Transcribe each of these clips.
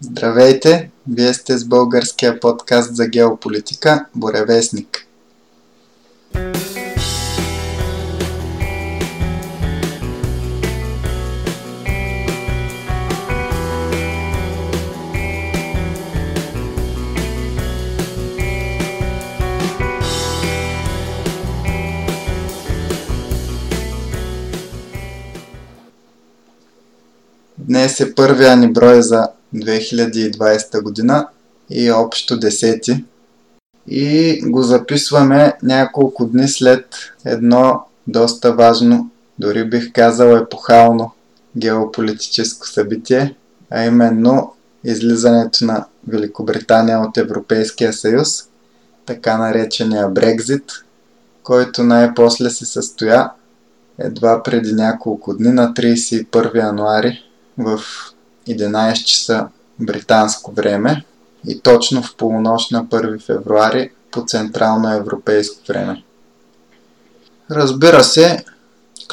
Здравейте! Вие сте с българския подкаст за геополитика Боревестник. Днес е първия ни брой за 2020 година и общо 10. И го записваме няколко дни след едно доста важно, дори бих казал епохално геополитическо събитие, а именно излизането на Великобритания от Европейския съюз, така наречения Брекзит, който най-после се състоя едва преди няколко дни на 31 януари в 11 часа британско време и точно в полунощ на 1 февруари по централно европейско време. Разбира се,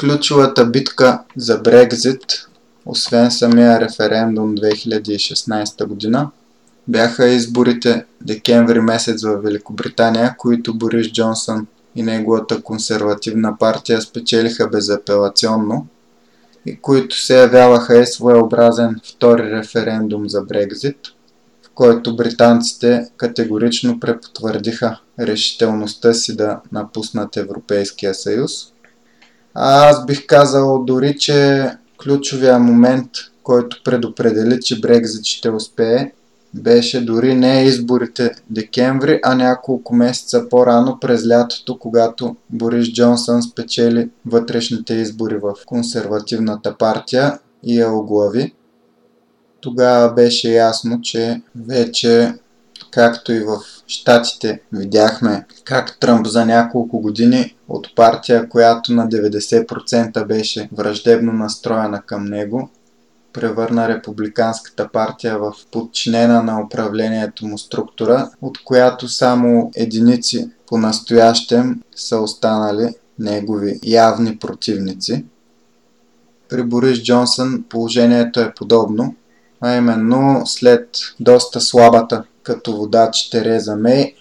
ключовата битка за Брекзит, освен самия референдум 2016 година, бяха изборите декември месец в Великобритания, които Борис Джонсън и неговата консервативна партия спечелиха безапелационно които се явяваха е своеобразен втори референдум за Брекзит, в който британците категорично препотвърдиха решителността си да напуснат Европейския съюз. А аз бих казал дори, че ключовия момент, който предопредели, че Брекзит ще успее, беше дори не изборите декември, а няколко месеца по-рано през лятото, когато Борис Джонсън спечели вътрешните избори в консервативната партия и я оглави. Тогава беше ясно, че вече, както и в Штатите видяхме как Тръмп за няколко години от партия, която на 90% беше враждебно настроена към него, превърна републиканската партия в подчинена на управлението му структура, от която само единици по настоящем са останали негови явни противници. При Борис Джонсън положението е подобно, а именно след доста слабата като водач Тереза Мей,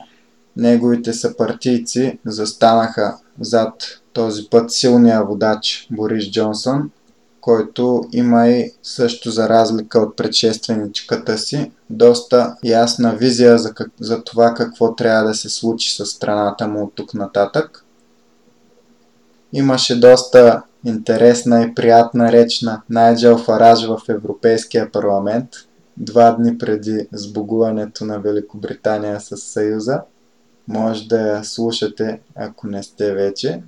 неговите съпартийци застанаха зад този път силния водач Борис Джонсън който има и също за разлика от предшественичката си, доста ясна визия за, как, за това какво трябва да се случи с страната му от тук нататък. Имаше доста интересна и приятна реч на Найджел Фараж в Европейския парламент, два дни преди сбогуването на Великобритания с Съюза. Може да я слушате, ако не сте вече.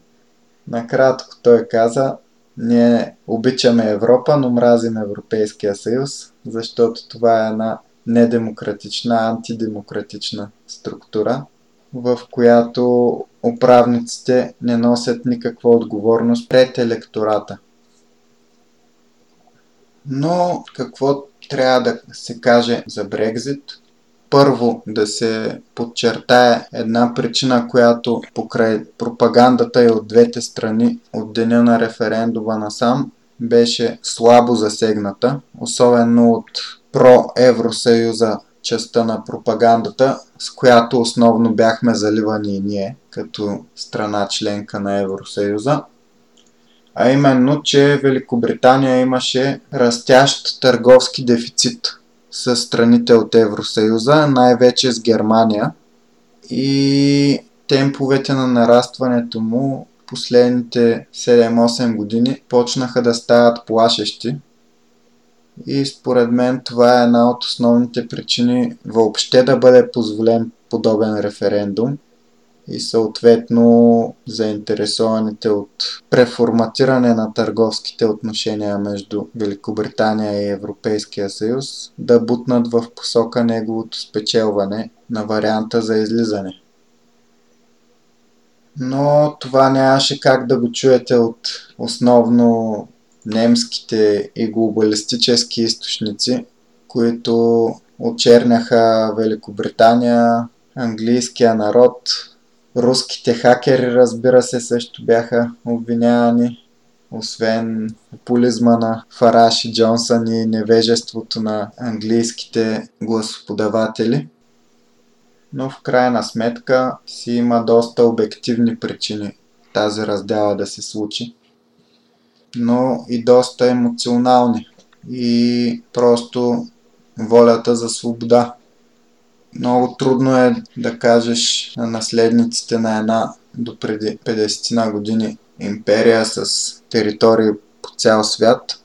Накратко той каза, ние обичаме Европа, но мразим Европейския съюз, защото това е една недемократична, антидемократична структура, в която управниците не носят никаква отговорност пред електората. Но какво трябва да се каже за Брекзит? Първо да се подчертае една причина, която покрай пропагандата и от двете страни от деня на референдума насам беше слабо засегната, особено от про-Евросъюза частта на пропагандата, с която основно бяхме заливани и ние, като страна членка на Евросъюза. А именно, че Великобритания имаше растящ търговски дефицит с страните от Евросъюза, най-вече с Германия. И темповете на нарастването му последните 7-8 години почнаха да стават плашещи. И според мен това е една от основните причини въобще да бъде позволен подобен референдум и съответно заинтересованите от преформатиране на търговските отношения между Великобритания и Европейския съюз да бутнат в посока неговото спечелване на варианта за излизане. Но това нямаше как да го чуете от основно немските и глобалистически източници, които очерняха Великобритания, английския народ, Руските хакери, разбира се, също бяха обвинявани освен популизма на Фараш и Джонсън и невежеството на английските гласоподаватели. Но в крайна сметка си има доста обективни причини тази раздяла да се случи, но и доста емоционални и просто волята за свобода. Много трудно е да кажеш на наследниците на една до преди 50 на години империя с територии по цял свят,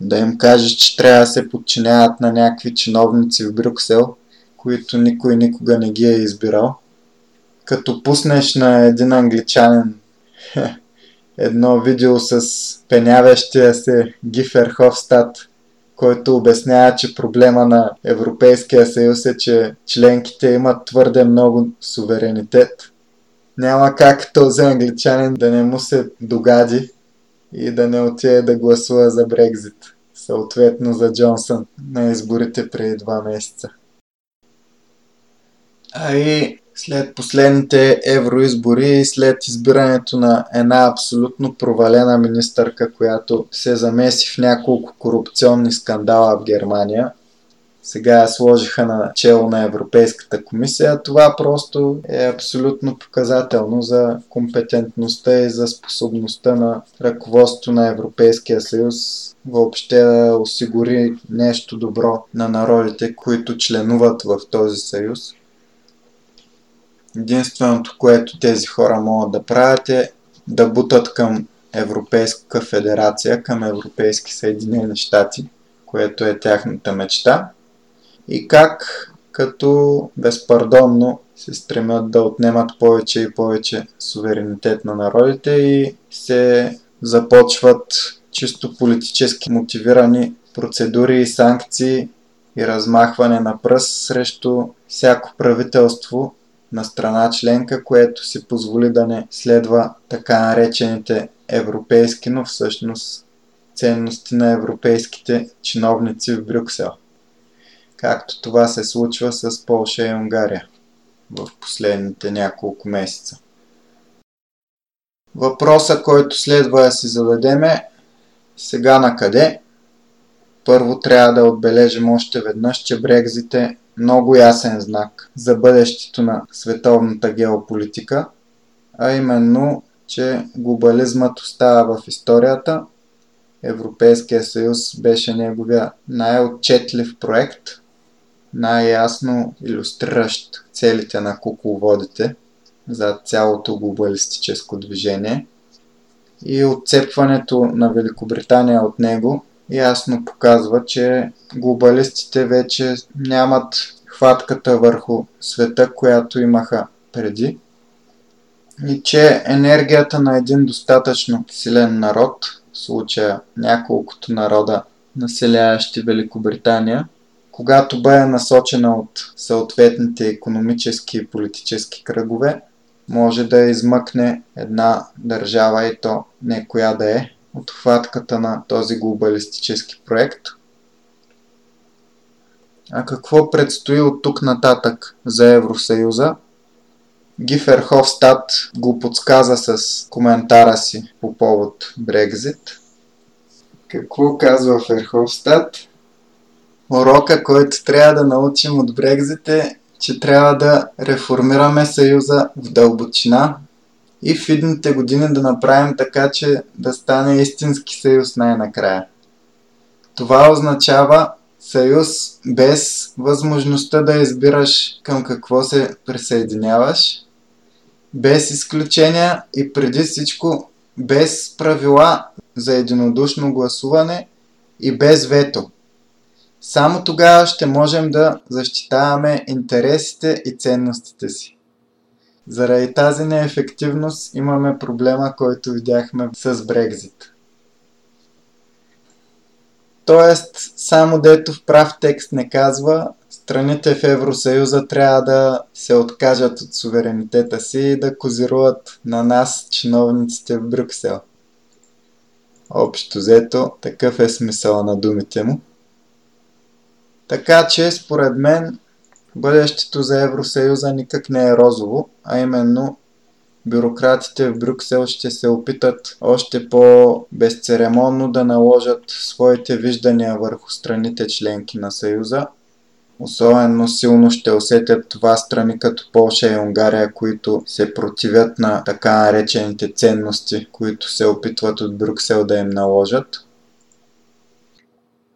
да им кажеш, че трябва да се подчиняват на някакви чиновници в Брюксел, които никой никога не ги е избирал. Като пуснеш на един англичанин едно видео с пенявещия се Гифер Хофстад, който обяснява, че проблема на Европейския съюз е, че членките имат твърде много суверенитет. Няма как този англичанин да не му се догади и да не отиде да гласува за Брекзит, съответно за Джонсън на изборите преди два месеца. А и след последните евроизбори и след избирането на една абсолютно провалена министърка, която се замеси в няколко корупционни скандала в Германия, сега я сложиха на чело на Европейската комисия, това просто е абсолютно показателно за компетентността и за способността на ръководството на Европейския съюз въобще да осигури нещо добро на народите, които членуват в този съюз. Единственото, което тези хора могат да правят е да бутат към Европейска федерация, към Европейски Съединени щати, което е тяхната мечта. И как като безпардонно се стремят да отнемат повече и повече суверенитет на народите и се започват чисто политически мотивирани процедури и санкции и размахване на пръст срещу всяко правителство, на страна членка, което си позволи да не следва така наречените европейски, но всъщност ценности на европейските чиновници в Брюксел. Както това се случва с Полша и Унгария в последните няколко месеца. Въпроса, който следва да си зададеме сега на къде? Първо трябва да отбележим още веднъж, че Брекзит е много ясен знак за бъдещето на световната геополитика, а именно, че глобализмът остава в историята. Европейския съюз беше неговия най-отчетлив проект, най-ясно иллюстриращ целите на кукловодите за цялото глобалистическо движение. И отцепването на Великобритания от него ясно показва, че глобалистите вече нямат хватката върху света, която имаха преди и че енергията на един достатъчно силен народ, в случая няколкото народа, населяещи Великобритания, когато бъде насочена от съответните економически и политически кръгове, може да измъкне една държава и то не коя да е, от хватката на този глобалистически проект. А какво предстои от тук нататък за Евросъюза? Гифер Хофстад го подсказа с коментара си по повод Брекзит. Какво казва Ферховстад? Урока, който трябва да научим от Брекзит е, че трябва да реформираме Съюза в дълбочина, и в идните години да направим така, че да стане истински съюз най-накрая. Това означава съюз без възможността да избираш към какво се присъединяваш, без изключения и преди всичко без правила за единодушно гласуване и без вето. Само тогава ще можем да защитаваме интересите и ценностите си. Заради тази неефективност имаме проблема, който видяхме с Брекзит. Тоест, само дето в прав текст не казва, страните в Евросъюза трябва да се откажат от суверенитета си и да козируват на нас, чиновниците в Брюксел. Общо взето, такъв е смисъл на думите му. Така че, според мен, Бъдещето за Евросъюза никак не е розово, а именно бюрократите в Брюксел ще се опитат още по-безцеремонно да наложат своите виждания върху страните членки на Съюза. Особено силно ще усетят това страни като Полша и Унгария, които се противят на така наречените ценности, които се опитват от Брюксел да им наложат.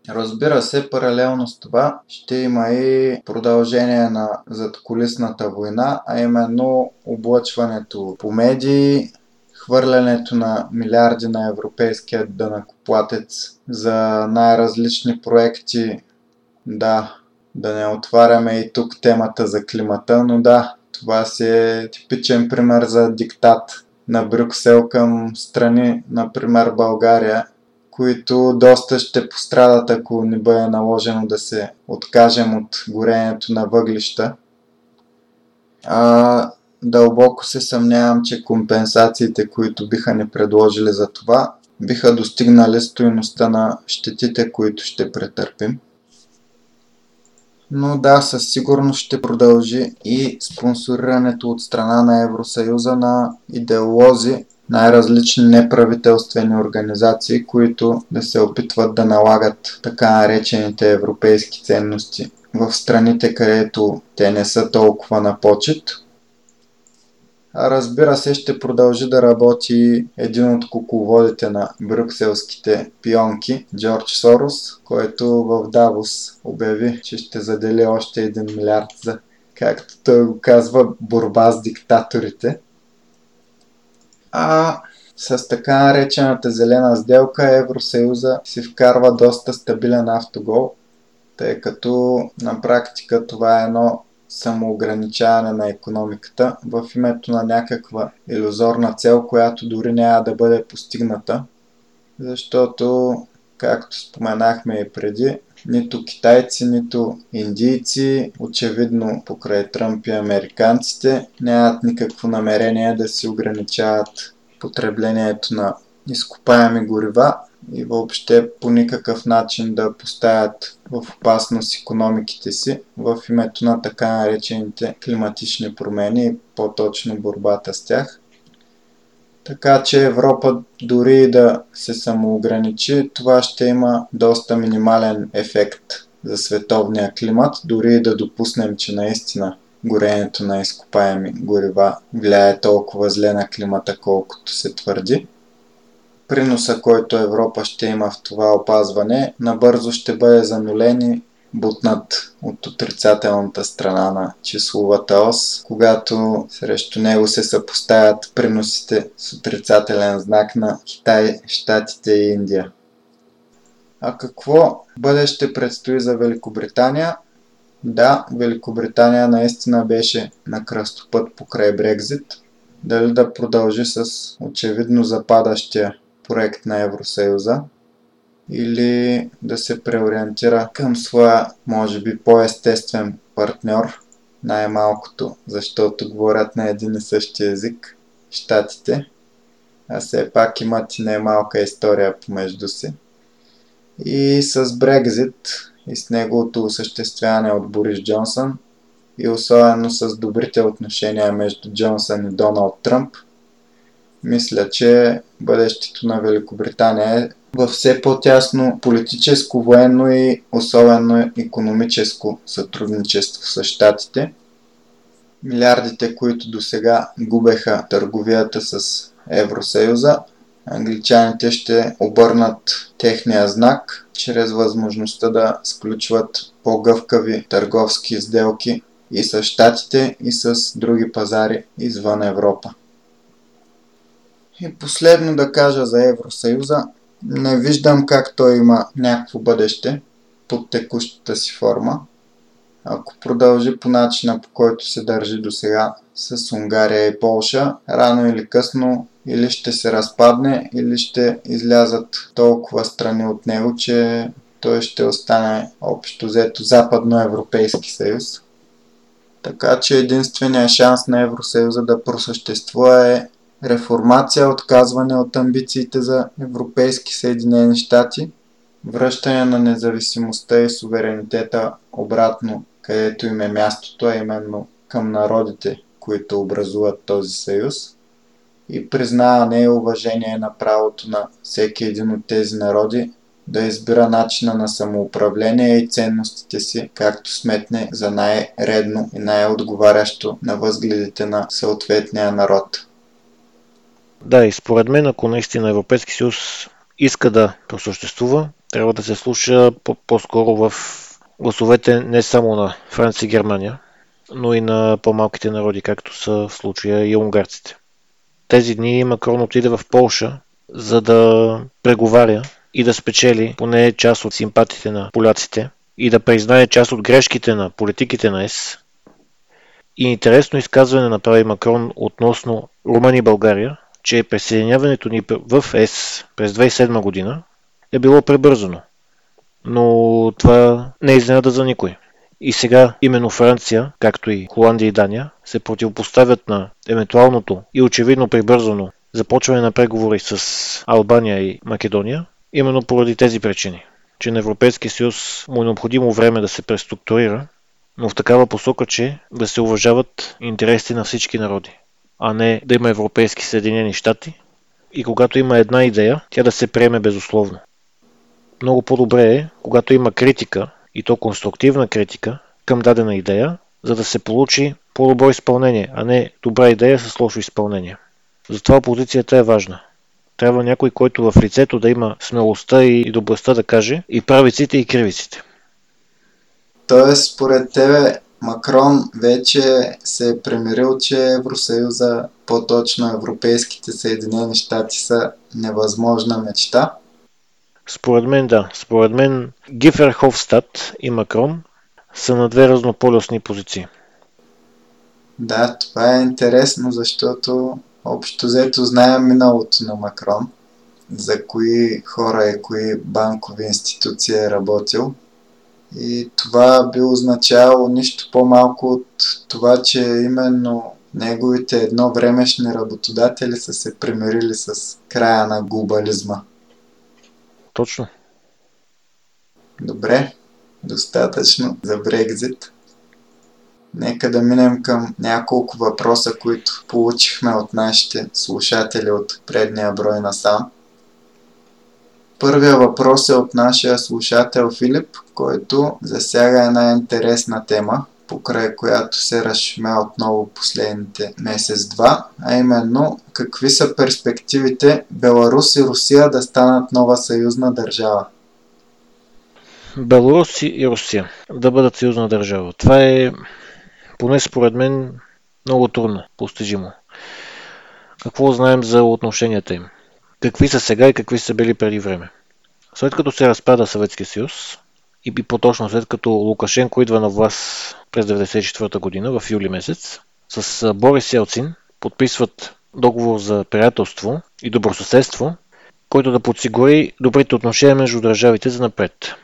Разбира се, паралелно с това ще има и продължение на задколисната война, а именно облъчването по медии, хвърлянето на милиарди на европейския дънакоплатец за най-различни проекти. Да, да не отваряме и тук темата за климата, но да, това си е типичен пример за диктат на Брюксел към страни, например България, които доста ще пострадат, ако ни бъде наложено да се откажем от горението на въглища. А, дълбоко се съмнявам, че компенсациите, които биха ни предложили за това, биха достигнали стоеността на щетите, които ще претърпим. Но да, със сигурност ще продължи и спонсорирането от страна на Евросъюза на идеолози, най-различни неправителствени организации, които да се опитват да налагат така наречените европейски ценности в страните, където те не са толкова на почет. Разбира се, ще продължи да работи един от кукловодите на брюкселските пионки, Джордж Сорос, който в Давос обяви, че ще задели още 1 милиард за, както той го казва, борба с диктаторите. А с така наречената зелена сделка Евросъюза си вкарва доста стабилен автогол, тъй като на практика това е едно самоограничаване на економиката в името на някаква иллюзорна цел, която дори няма да бъде постигната, защото, както споменахме и преди, нито китайци, нито индийци, очевидно покрай Тръмп и американците, нямат никакво намерение да си ограничават потреблението на изкопаеми горива и въобще по никакъв начин да поставят в опасност економиките си в името на така наречените климатични промени и по-точно борбата с тях. Така че Европа дори да се самоограничи, това ще има доста минимален ефект за световния климат, дори да допуснем, че наистина горенето на изкопаеми горива влияе толкова зле на климата, колкото се твърди. Приноса, който Европа ще има в това опазване, набързо ще бъде занулен и бутнат от отрицателната страна на числовата ос, когато срещу него се съпоставят приносите с отрицателен знак на Китай, Штатите и Индия. А какво бъдеще предстои за Великобритания? Да, Великобритания наистина беше на кръстопът покрай Брекзит. Дали да продължи с очевидно западащия проект на Евросъюза или да се преориентира към своя, може би, по-естествен партньор, най-малкото, защото говорят на един и същи език, щатите, а все пак имат и най-малка история помежду си. И с Брекзит и с неговото осъществяване от Борис Джонсън и особено с добрите отношения между Джонсън и Доналд Тръмп, мисля, че бъдещето на Великобритания е във все по-тясно политическо, военно и особено економическо сътрудничество с щатите. Милиардите, които до сега губеха търговията с Евросъюза, англичаните ще обърнат техния знак чрез възможността да сключват по-гъвкави търговски сделки и с щатите, и с други пазари извън Европа. И последно да кажа за Евросъюза. Не виждам как той има някакво бъдеще под текущата си форма. Ако продължи по начина по който се държи до сега с Унгария и Полша, рано или късно или ще се разпадне, или ще излязат толкова страни от него, че той ще остане общо взето западноевропейски съюз. Така че единственият шанс на Евросъюза да просъществува е реформация, отказване от амбициите за Европейски Съединени щати, връщане на независимостта и суверенитета обратно, където им е мястото, а именно към народите, които образуват този съюз. и признаване и уважение на правото на всеки един от тези народи да избира начина на самоуправление и ценностите си, както сметне за най-редно и най-отговарящо на възгледите на съответния народ. Да, и според мен, ако наистина Европейски съюз иска да просъществува, трябва да се слуша по-скоро в гласовете не само на Франция и Германия, но и на по-малките народи, както са в случая и унгарците. Тези дни Макрон отиде в Полша, за да преговаря и да спечели поне част от симпатите на поляците и да признае част от грешките на политиките на ЕС. И интересно изказване направи Макрон относно Румъния и България, че присъединяването ни в ЕС през 2007 година е било пребързано. Но това не е изненада за никой. И сега именно Франция, както и Холандия и Дания, се противопоставят на евентуалното и очевидно прибързано започване на преговори с Албания и Македония, именно поради тези причини. Че на Европейския съюз му е необходимо време да се преструктурира, но в такава посока, че да се уважават интересите на всички народи, а не да има европейски Съединени щати и когато има една идея, тя да се приеме безусловно. Много по-добре е, когато има критика, и то конструктивна критика, към дадена идея, за да се получи по-добро изпълнение, а не добра идея с лошо изпълнение. Затова опозицията е важна. Трябва някой, който в лицето да има смелостта и добростта да каже и правиците и кривиците. Тоест, според тебе, Макрон вече се е премирил, че Евросъюза, по-точно Европейските Съединени щати са невъзможна мечта? Според мен да. Според мен Гифер Хофстад и Макрон са на две разнополюсни позиции. Да, това е интересно, защото общо взето знаем миналото на Макрон, за кои хора и кои банкови институции е работил. И това би означавало нищо по-малко от това, че именно неговите едновремешни работодатели са се примирили с края на глобализма. Точно. Добре, достатъчно за Брекзит. Нека да минем към няколко въпроса, които получихме от нашите слушатели от предния брой на сам. Първия въпрос е от нашия слушател Филип, който засяга една интересна тема, покрай която се разшуме отново последните месец-два, а именно какви са перспективите Беларус и Русия да станат нова съюзна държава. Беларус и Русия да бъдат съюзна държава. Това е, поне според мен, много трудно, постижимо. Какво знаем за отношенията им? Какви са сега и какви са били преди време? След като се разпада Съветския съюз, и по-точно след като Лукашенко идва на власт през 1994 година, в юли месец, с Борис Селцин подписват договор за приятелство и добросъседство, който да подсигури добрите отношения между държавите за напред.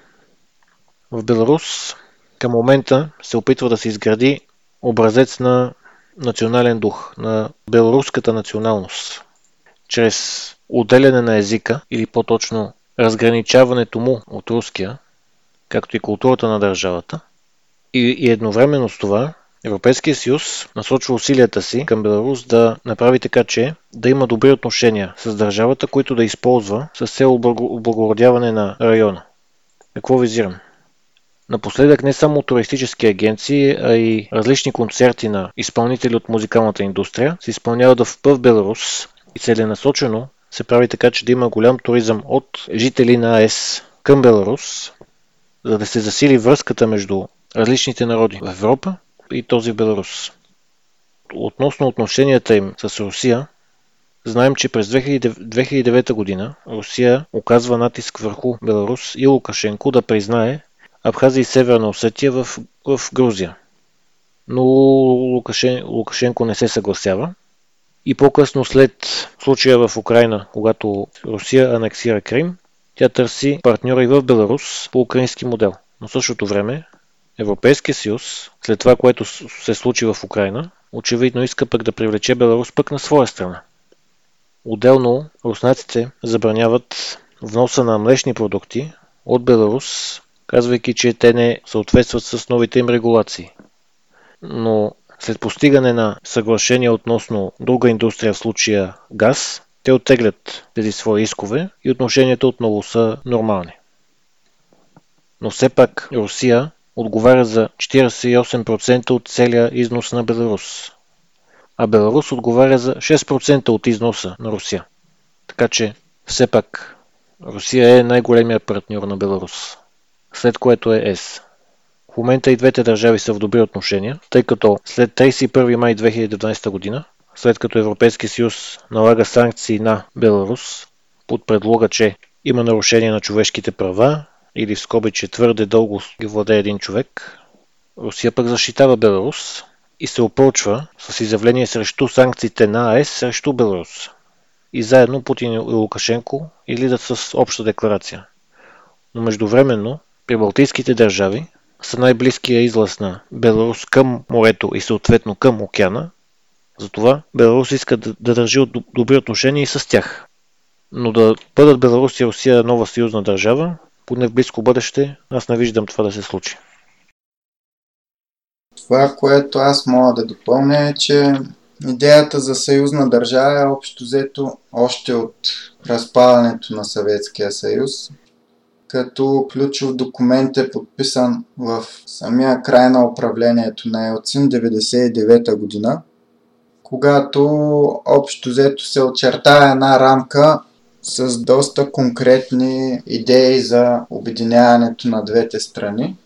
В Беларус към момента се опитва да се изгради образец на национален дух, на беларуската националност, чрез отделяне на езика или по-точно разграничаването му от руския, както и културата на държавата. И, и едновременно с това Европейския съюз насочва усилията си към Беларус да направи така, че да има добри отношения с държавата, които да използва с цел облагородяване на района. Какво визирам? Напоследък не само туристически агенции, а и различни концерти на изпълнители от музикалната индустрия се изпълняват в Беларус и целенасочено се прави така, че да има голям туризъм от жители на ЕС към Беларус, за да се засили връзката между различните народи в Европа и този в Беларус. Относно отношенията им с Русия, знаем, че през 2009 година Русия оказва натиск върху Беларус и Лукашенко да признае Абхазия и Северна Осетия в, в Грузия. Но Лукашен, Лукашенко не се съгласява. И по-късно след случая в Украина, когато Русия анексира Крим, тя търси партньори в Беларус по украински модел. Но същото време Европейския съюз, след това, което се случи в Украина, очевидно иска пък да привлече Беларус пък на своя страна. Отделно руснаците забраняват вноса на млечни продукти от Беларус, казвайки, че те не съответстват с новите им регулации. Но След постигане на съглашение относно друга индустрия, в случая газ, те оттеглят тези свои искове и отношенията отново са нормални. Но все пак Русия отговаря за 48% от целия износ на Беларус, а Беларус отговаря за 6% от износа на Русия. Така че все пак Русия е най-големият партньор на Беларус, след което е ЕС. В момента и двете държави са в добри отношения, тъй като след 31 май 2019 година, след като Европейски съюз налага санкции на Беларус под предлога, че има нарушение на човешките права или в скоби, че твърде дълго ги владее един човек, Русия пък защитава Беларус и се опълчва с изявление срещу санкциите на АЕС срещу Беларус. И заедно Путин и Лукашенко излизат с обща декларация. Но междувременно при Балтийските държави са най-близкия излаз на Беларус към морето и съответно към океана, затова Беларус иска да, да държи добри отношения и с тях. Но да бъдат Беларус и Русия нова съюзна държава, поне в близко бъдеще, аз не виждам това да се случи. Това, което аз мога да допълня е, че идеята за съюзна държава е общо взето още от разпадането на Съветския съюз като ключов документ е подписан в самия край на управлението на Елцин 99 година, когато общо взето се очертава една рамка с доста конкретни идеи за обединяването на двете страни.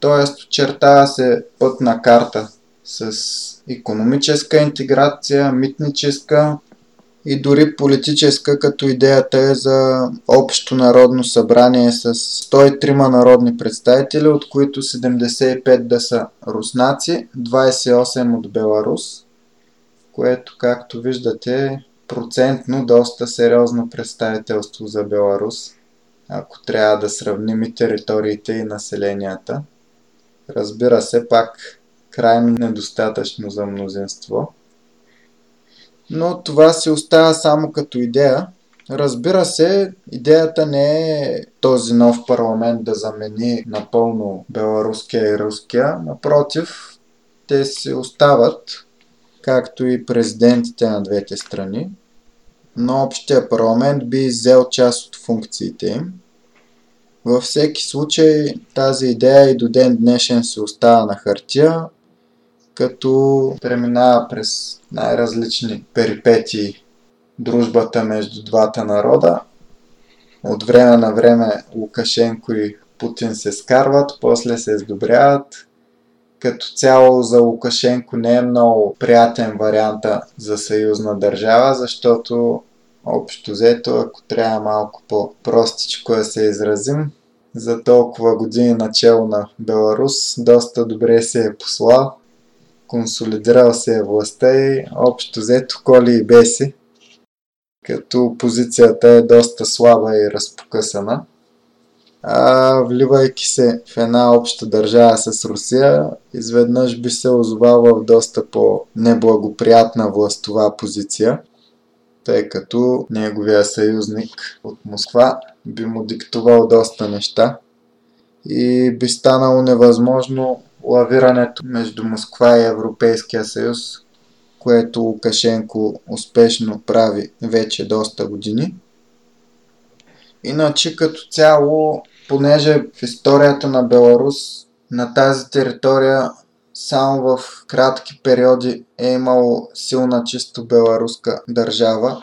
Тоест, очертава се пътна карта с економическа интеграция, митническа и дори политическа, като идеята е за общо народно събрание с 103 народни представители, от които 75 да са руснаци, 28 от Беларус, което, както виждате, процентно доста сериозно представителство за Беларус, ако трябва да сравним и териториите и населенията. Разбира се, пак крайно недостатъчно за мнозинство но това си остава само като идея. Разбира се, идеята не е този нов парламент да замени напълно беларуския и руския. Напротив, те си остават, както и президентите на двете страни. Но общия парламент би взел част от функциите им. Във всеки случай тази идея и до ден днешен се остава на хартия, като преминава през най-различни перипетии дружбата между двата народа. От време на време Лукашенко и Путин се скарват, после се сдобряват. Като цяло за Лукашенко не е много приятен варианта за съюзна държава, защото общо взето, ако трябва малко по-простичко да се изразим, за толкова години начало на Беларус доста добре се е послал консолидирал се е властта и общо взето коли и беси, като позицията е доста слаба и разпокъсана. А вливайки се в една обща държава с Русия, изведнъж би се озовал в доста по-неблагоприятна властова позиция, тъй като неговия съюзник от Москва би му диктувал доста неща и би станало невъзможно лавирането между Москва и Европейския съюз, което Лукашенко успешно прави вече доста години. Иначе като цяло, понеже в историята на Беларус на тази територия само в кратки периоди е имало силна чисто беларуска държава,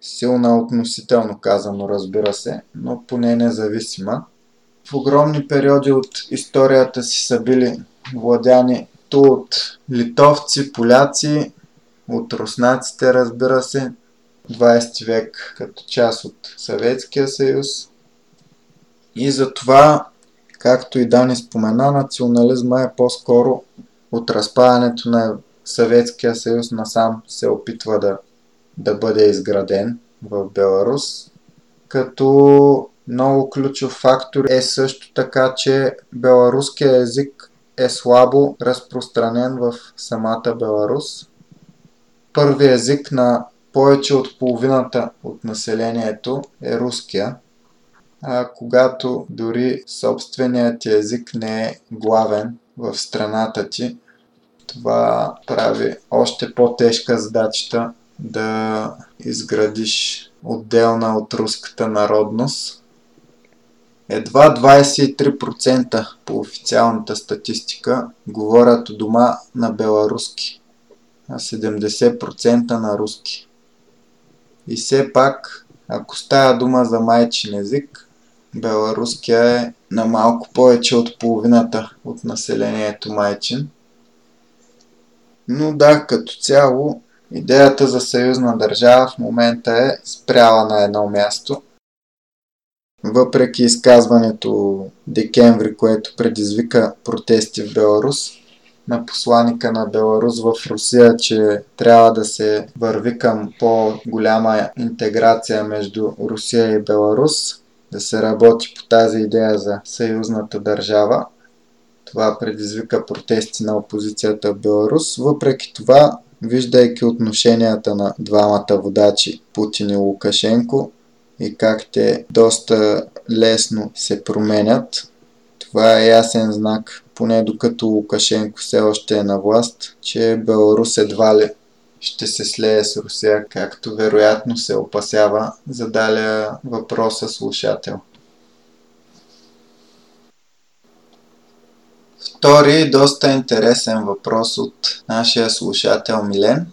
силна относително казано разбира се, но поне независима в огромни периоди от историята си са били владяни то от литовци, поляци, от руснаците, разбира се, 20 век като част от Съветския съюз. И затова, както и Дани спомена, национализма е по-скоро от разпадането на Съветския съюз насам се опитва да, да бъде изграден в Беларус, като много ключов фактор е също така, че беларуския език е слабо разпространен в самата Беларус. Първи език на повече от половината от населението е руския, а когато дори собственият ти език не е главен в страната ти, Това прави още по-тежка задачата да изградиш отделна от руската народност. Едва 23% по официалната статистика говорят дома на беларуски, а 70% на руски. И все пак, ако става дума за майчин език, беларуския е на малко повече от половината от населението майчин. Но да, като цяло, идеята за съюзна държава в момента е спряла на едно място. Въпреки изказването декември, което предизвика протести в Беларус, на посланика на Беларус в Русия, че трябва да се върви към по-голяма интеграция между Русия и Беларус, да се работи по тази идея за съюзната държава. Това предизвика протести на опозицията в Беларус. Въпреки това, виждайки отношенията на двамата водачи Путин и Лукашенко и как те доста лесно се променят, това е ясен знак, поне докато Лукашенко все още е на власт, че Беларус едва ли ще се слее с Русия, както вероятно се опасява задалия въпроса слушател. Втори доста интересен въпрос от нашия слушател Милен.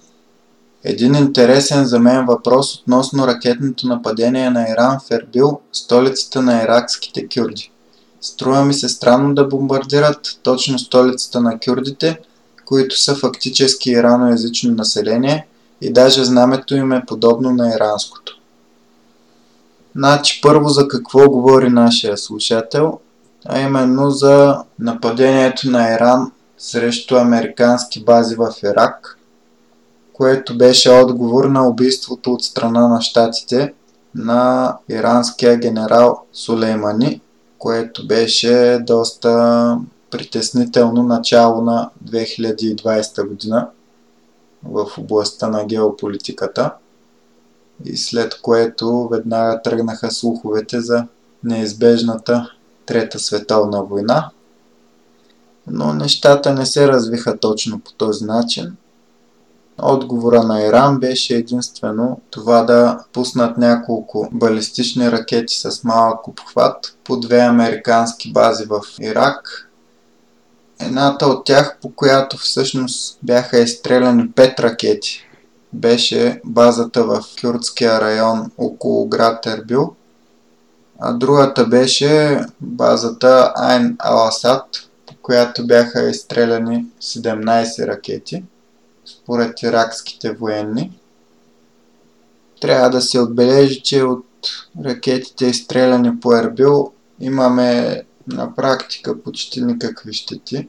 Един интересен за мен въпрос относно ракетното нападение на Иран в Ербил, столицата на иракските кюрди. Струва ми се странно да бомбардират точно столицата на кюрдите, които са фактически ираноязично население и даже знамето им е подобно на иранското. Значи първо за какво говори нашия слушател, а именно за нападението на Иран срещу американски бази в Ирак, което беше отговор на убийството от страна на щатите на иранския генерал Сулеймани, което беше доста притеснително начало на 2020 година в областта на геополитиката и след което веднага тръгнаха слуховете за неизбежната Трета световна война. Но нещата не се развиха точно по този начин. Отговора на Иран беше единствено това да пуснат няколко балистични ракети с малък обхват по две американски бази в Ирак. Едната от тях, по която всъщност бяха изстреляни 5 ракети, беше базата в кюрдския район около град Ербил, а другата беше базата Айн Аласад, по която бяха изстреляни 17 ракети, според иракските военни. Трябва да се отбележи, че от ракетите изстреляни по Ербил имаме на практика почти никакви щети,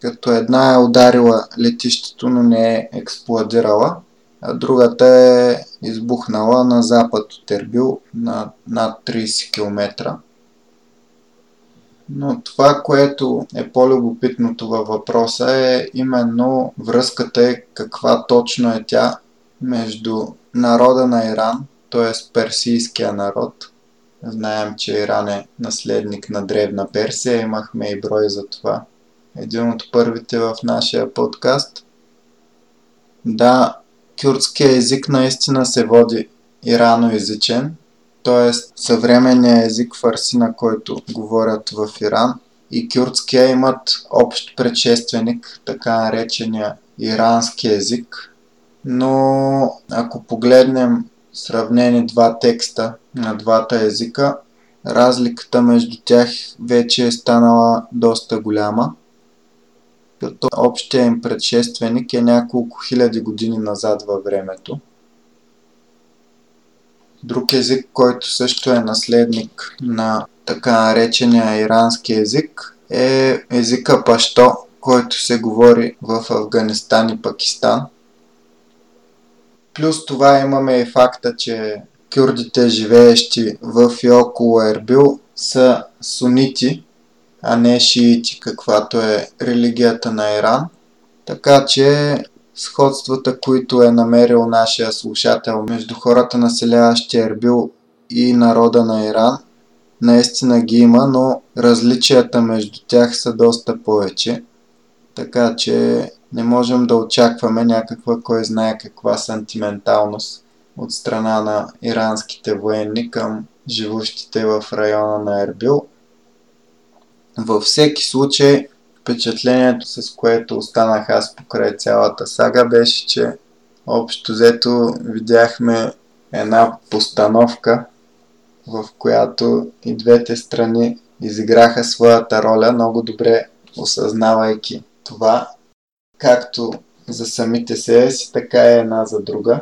като една е ударила летището, но не е експлодирала, а другата е избухнала на запад от Ербил на над 30 км. Но това, което е по-любопитното във въпроса е именно връзката е каква точно е тя между народа на Иран, т.е. персийския народ – Знаем, че Иран е наследник на древна Персия. Имахме и брой за това. Един от първите в нашия подкаст. Да, кюрдския език наистина се води ираноязичен, т.е. съвременния език фарси, на който говорят в Иран, и кюрдския имат общ предшественик, така наречения ирански език. Но ако погледнем сравнени два текста на двата езика, разликата между тях вече е станала доста голяма, като общия им предшественик е няколко хиляди години назад във времето. Друг език, който също е наследник на така наречения ирански език, е езика пашто, който се говори в Афганистан и Пакистан – Плюс това имаме и факта, че кюрдите, живеещи в и около Ербил, са сунити, а не шиити, каквато е религията на Иран. Така че сходствата, които е намерил нашия слушател между хората населяващи Ербил и народа на Иран, наистина ги има, но различията между тях са доста повече. Така че не можем да очакваме някаква кой знае каква сантименталност от страна на иранските военни към живущите в района на Ербил. Във всеки случай, впечатлението с което останах аз покрай цялата сага беше, че общо взето видяхме една постановка, в която и двете страни изиграха своята роля, много добре осъзнавайки това, както за самите себе си, така и една за друга.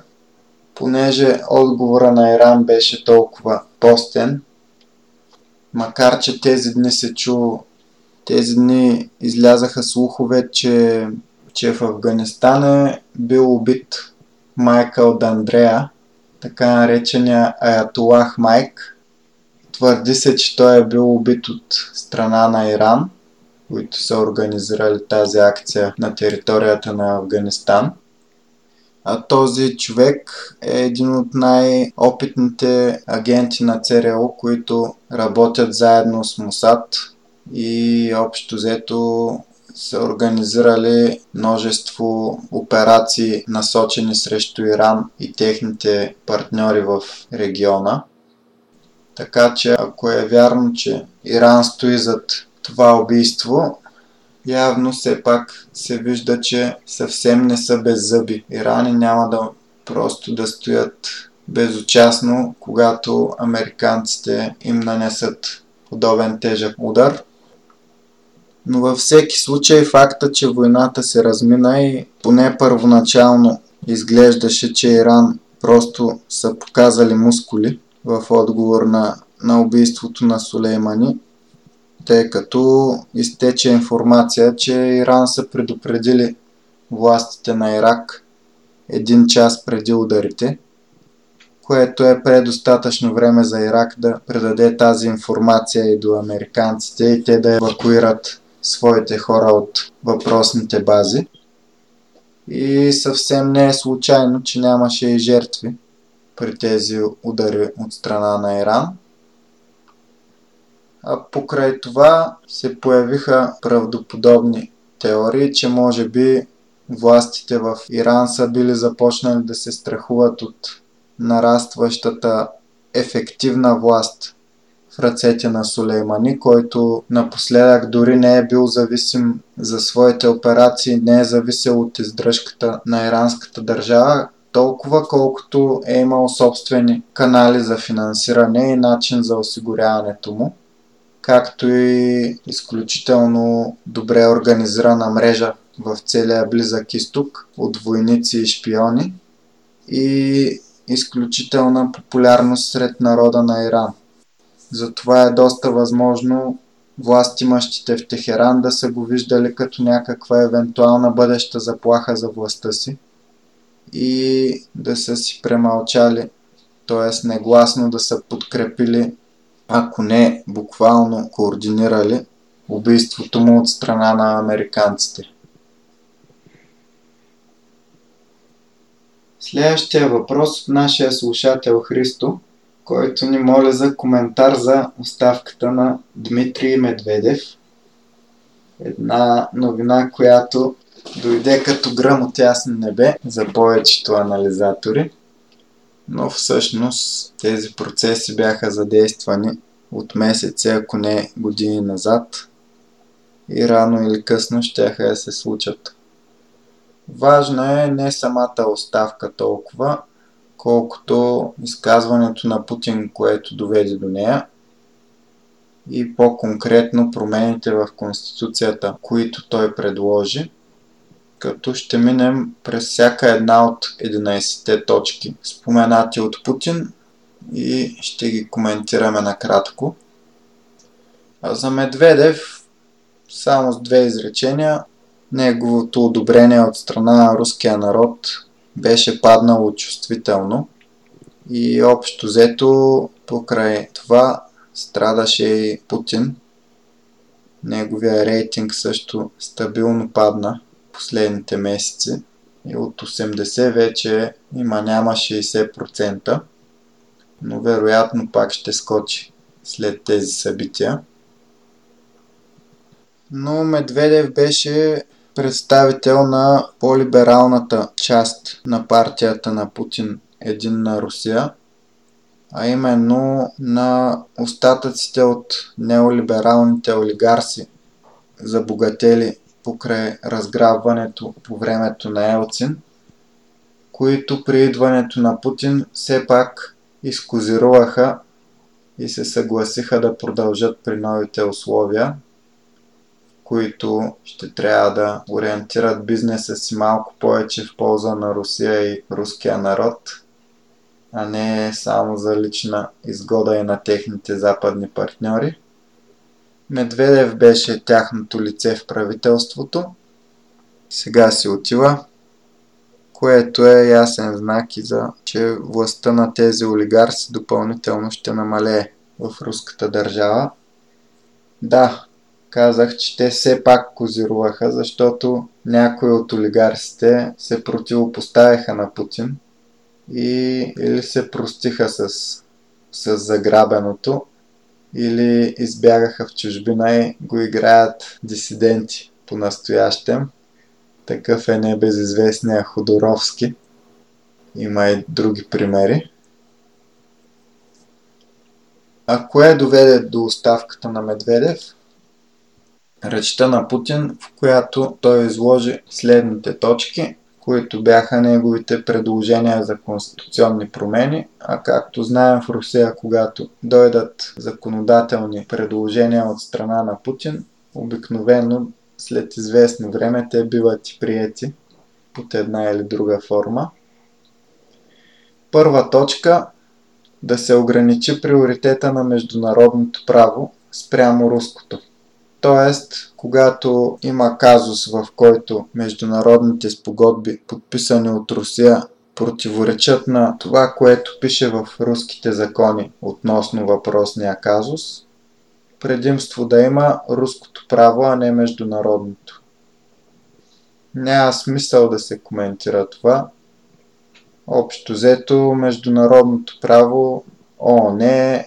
Понеже отговора на Иран беше толкова постен, макар че тези дни се чу, тези дни излязаха слухове, че, че в Афганистан е бил убит Майкъл Дандрея, така наречения Аятолах Майк. Твърди се, че той е бил убит от страна на Иран, които са организирали тази акция на територията на Афганистан. А този човек е един от най-опитните агенти на ЦРУ, които работят заедно с Мусад и общо взето са организирали множество операции насочени срещу Иран и техните партньори в региона. Така че ако е вярно, че Иран стои зад това убийство, явно все пак се вижда, че съвсем не са без зъби. Ирани няма да просто да стоят безучастно, когато американците им нанесат подобен тежък удар. Но във всеки случай факта, че войната се размина и поне първоначално изглеждаше, че Иран просто са показали мускули в отговор на, на убийството на Сулеймани, тъй като изтече информация, че Иран са предупредили властите на Ирак един час преди ударите, което е предостатъчно време за Ирак да предаде тази информация и до американците и те да евакуират своите хора от въпросните бази. И съвсем не е случайно, че нямаше и жертви при тези удари от страна на Иран. А покрай това се появиха правдоподобни теории, че може би властите в Иран са били започнали да се страхуват от нарастващата ефективна власт в ръцете на Сулеймани, който напоследък дори не е бил зависим за своите операции, не е зависел от издръжката на иранската държава, толкова колкото е имал собствени канали за финансиране и начин за осигуряването му, както и изключително добре организирана мрежа в целия близък изток от войници и шпиони и изключителна популярност сред народа на Иран. Затова е доста възможно властимащите в Техеран да са го виждали като някаква евентуална бъдеща заплаха за властта си и да са си премълчали, т.е. негласно да са подкрепили, ако не буквално координирали убийството му от страна на американците. Следващия въпрос от нашия слушател Христо – който ни моля за коментар за оставката на Дмитрий Медведев. Една новина, която дойде като гръм от ясно небе за повечето анализатори, но всъщност тези процеси бяха задействани от месеци, ако не години назад и рано или късно ще да се случат. Важна е не самата оставка толкова, колкото изказването на Путин, което доведе до нея и по-конкретно промените в Конституцията, които той предложи, като ще минем през всяка една от 11-те точки, споменати от Путин и ще ги коментираме накратко. А за Медведев, само с две изречения, неговото одобрение от страна на руския народ беше паднало чувствително и общо взето покрай това страдаше и Путин. Неговия рейтинг също стабилно падна последните месеци и от 80 вече има няма 60%, но вероятно пак ще скочи след тези събития. Но Медведев беше представител на по-либералната част на партията на Путин Единна Русия, а именно на остатъците от неолибералните олигарси, забогатели покрай разграбването по времето на Елцин, които при идването на Путин все пак изкозируваха и се съгласиха да продължат при новите условия, които ще трябва да ориентират бизнеса си малко повече в полза на Русия и руския народ, а не само за лична изгода и на техните западни партньори. Медведев беше тяхното лице в правителството. Сега си отива, което е ясен знак и за, че властта на тези олигарси допълнително ще намалее в руската държава. Да, казах, че те все пак козируваха, защото някои от олигарсите се противопоставяха на Путин и или се простиха с, с заграбеното, или избягаха в чужбина и го играят дисиденти по-настоящем. Такъв е небезизвестния Ходоровски. Има и други примери. А кое доведе до оставката на Медведев? Речта на Путин, в която той изложи следните точки, които бяха неговите предложения за конституционни промени, а както знаем в Русия, когато дойдат законодателни предложения от страна на Путин, обикновено след известно време те биват и приети под една или друга форма. Първа точка да се ограничи приоритета на международното право спрямо руското. Тоест, когато има казус, в който международните спогодби, подписани от Русия, противоречат на това, което пише в руските закони относно въпросния казус, предимство да има руското право, а не международното. Няма смисъл да се коментира това. Общо взето, международното право ООН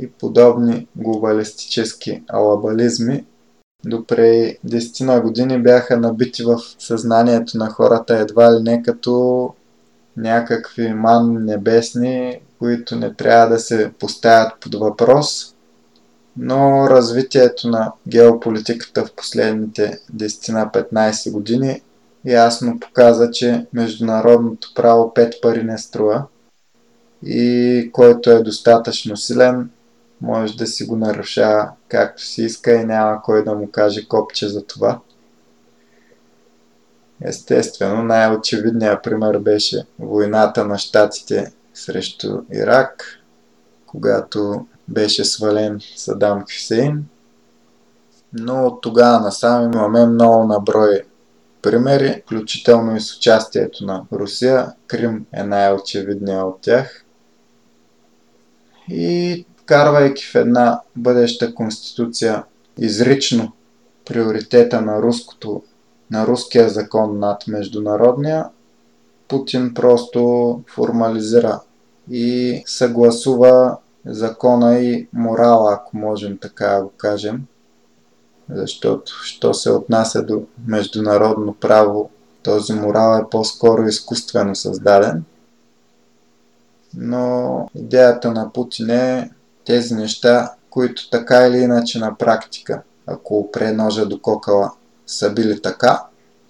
и подобни глобалистически алабализми допре 10 на години бяха набити в съзнанието на хората едва ли не като някакви ман небесни, които не трябва да се поставят под въпрос. Но развитието на геополитиката в последните 10 на 15 години ясно показа, че международното право пет пари не струва и който е достатъчно силен, може да си го нарушава както си иска и няма кой да му каже копче за това. Естествено, най-очевидният пример беше войната на щатите срещу Ирак, когато беше свален Садам Хюсейн. Но от тогава насам имаме много наброй примери, включително и с участието на Русия. Крим е най-очевидният от тях. И вкарвайки в една бъдеща конституция изрично приоритета на руското, на руския закон над международния, Путин просто формализира и съгласува закона и морала, ако можем така го кажем. Защото, що се отнася до международно право, този морал е по-скоро изкуствено създаден. Но идеята на Путин е тези неща, които така или иначе на практика, ако опре ножа до кокала, са били така,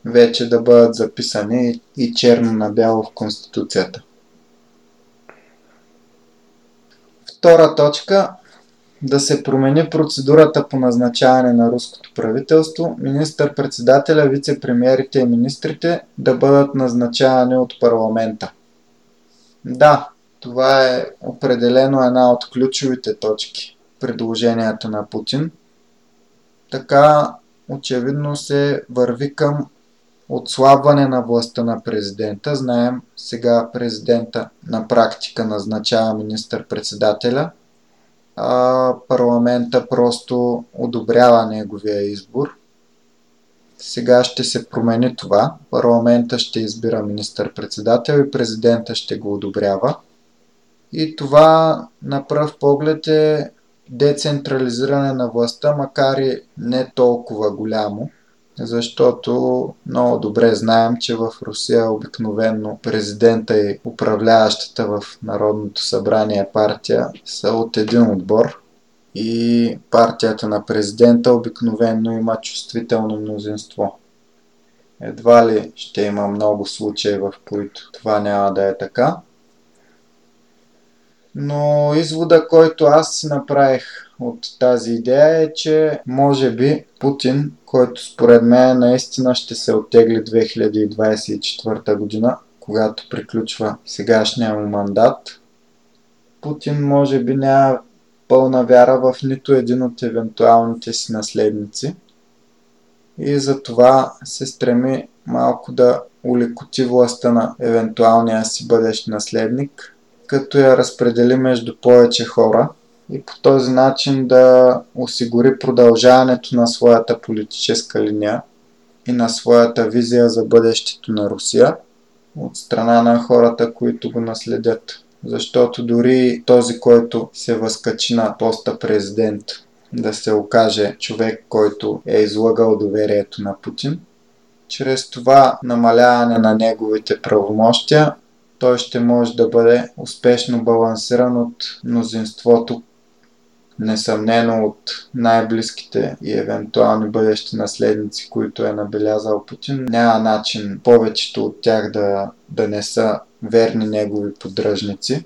вече да бъдат записани и черно на бяло в Конституцията. Втора точка да се промени процедурата по назначаване на руското правителство, министър-председателя, вице-премьерите и министрите да бъдат назначавани от парламента. Да, това е определено една от ключовите точки предложението на Путин. Така очевидно се върви към отслабване на властта на президента. Знаем, сега президента на практика назначава министър-председателя, а парламента просто одобрява неговия избор. Сега ще се промени това. Парламента ще избира министър-председател и президента ще го одобрява. И това на пръв поглед е децентрализиране на властта, макар и не толкова голямо. защото много добре знаем, че в Русия обикновено президента и управляващата в Народното събрание партия са от един отбор и партията на президента обикновено има чувствително мнозинство. Едва ли ще има много случаи, в които това няма да е така. Но извода, който аз си направих от тази идея е, че може би Путин, който според мен наистина ще се оттегли 2024 година, когато приключва сегашния му мандат, Путин може би няма пълна вяра в нито един от евентуалните си наследници и затова се стреми малко да улекоти властта на евентуалния си бъдещ наследник, като я разпредели между повече хора и по този начин да осигури продължаването на своята политическа линия и на своята визия за бъдещето на Русия от страна на хората, които го наследят. Защото дори този, който се възкачи на поста президент, да се окаже човек, който е излагал доверието на Путин, чрез това намаляване на неговите правомощия, той ще може да бъде успешно балансиран от мнозинството, несъмнено от най-близките и евентуални бъдещи наследници, които е набелязал Путин. Няма начин повечето от тях да, да не са верни негови поддръжници.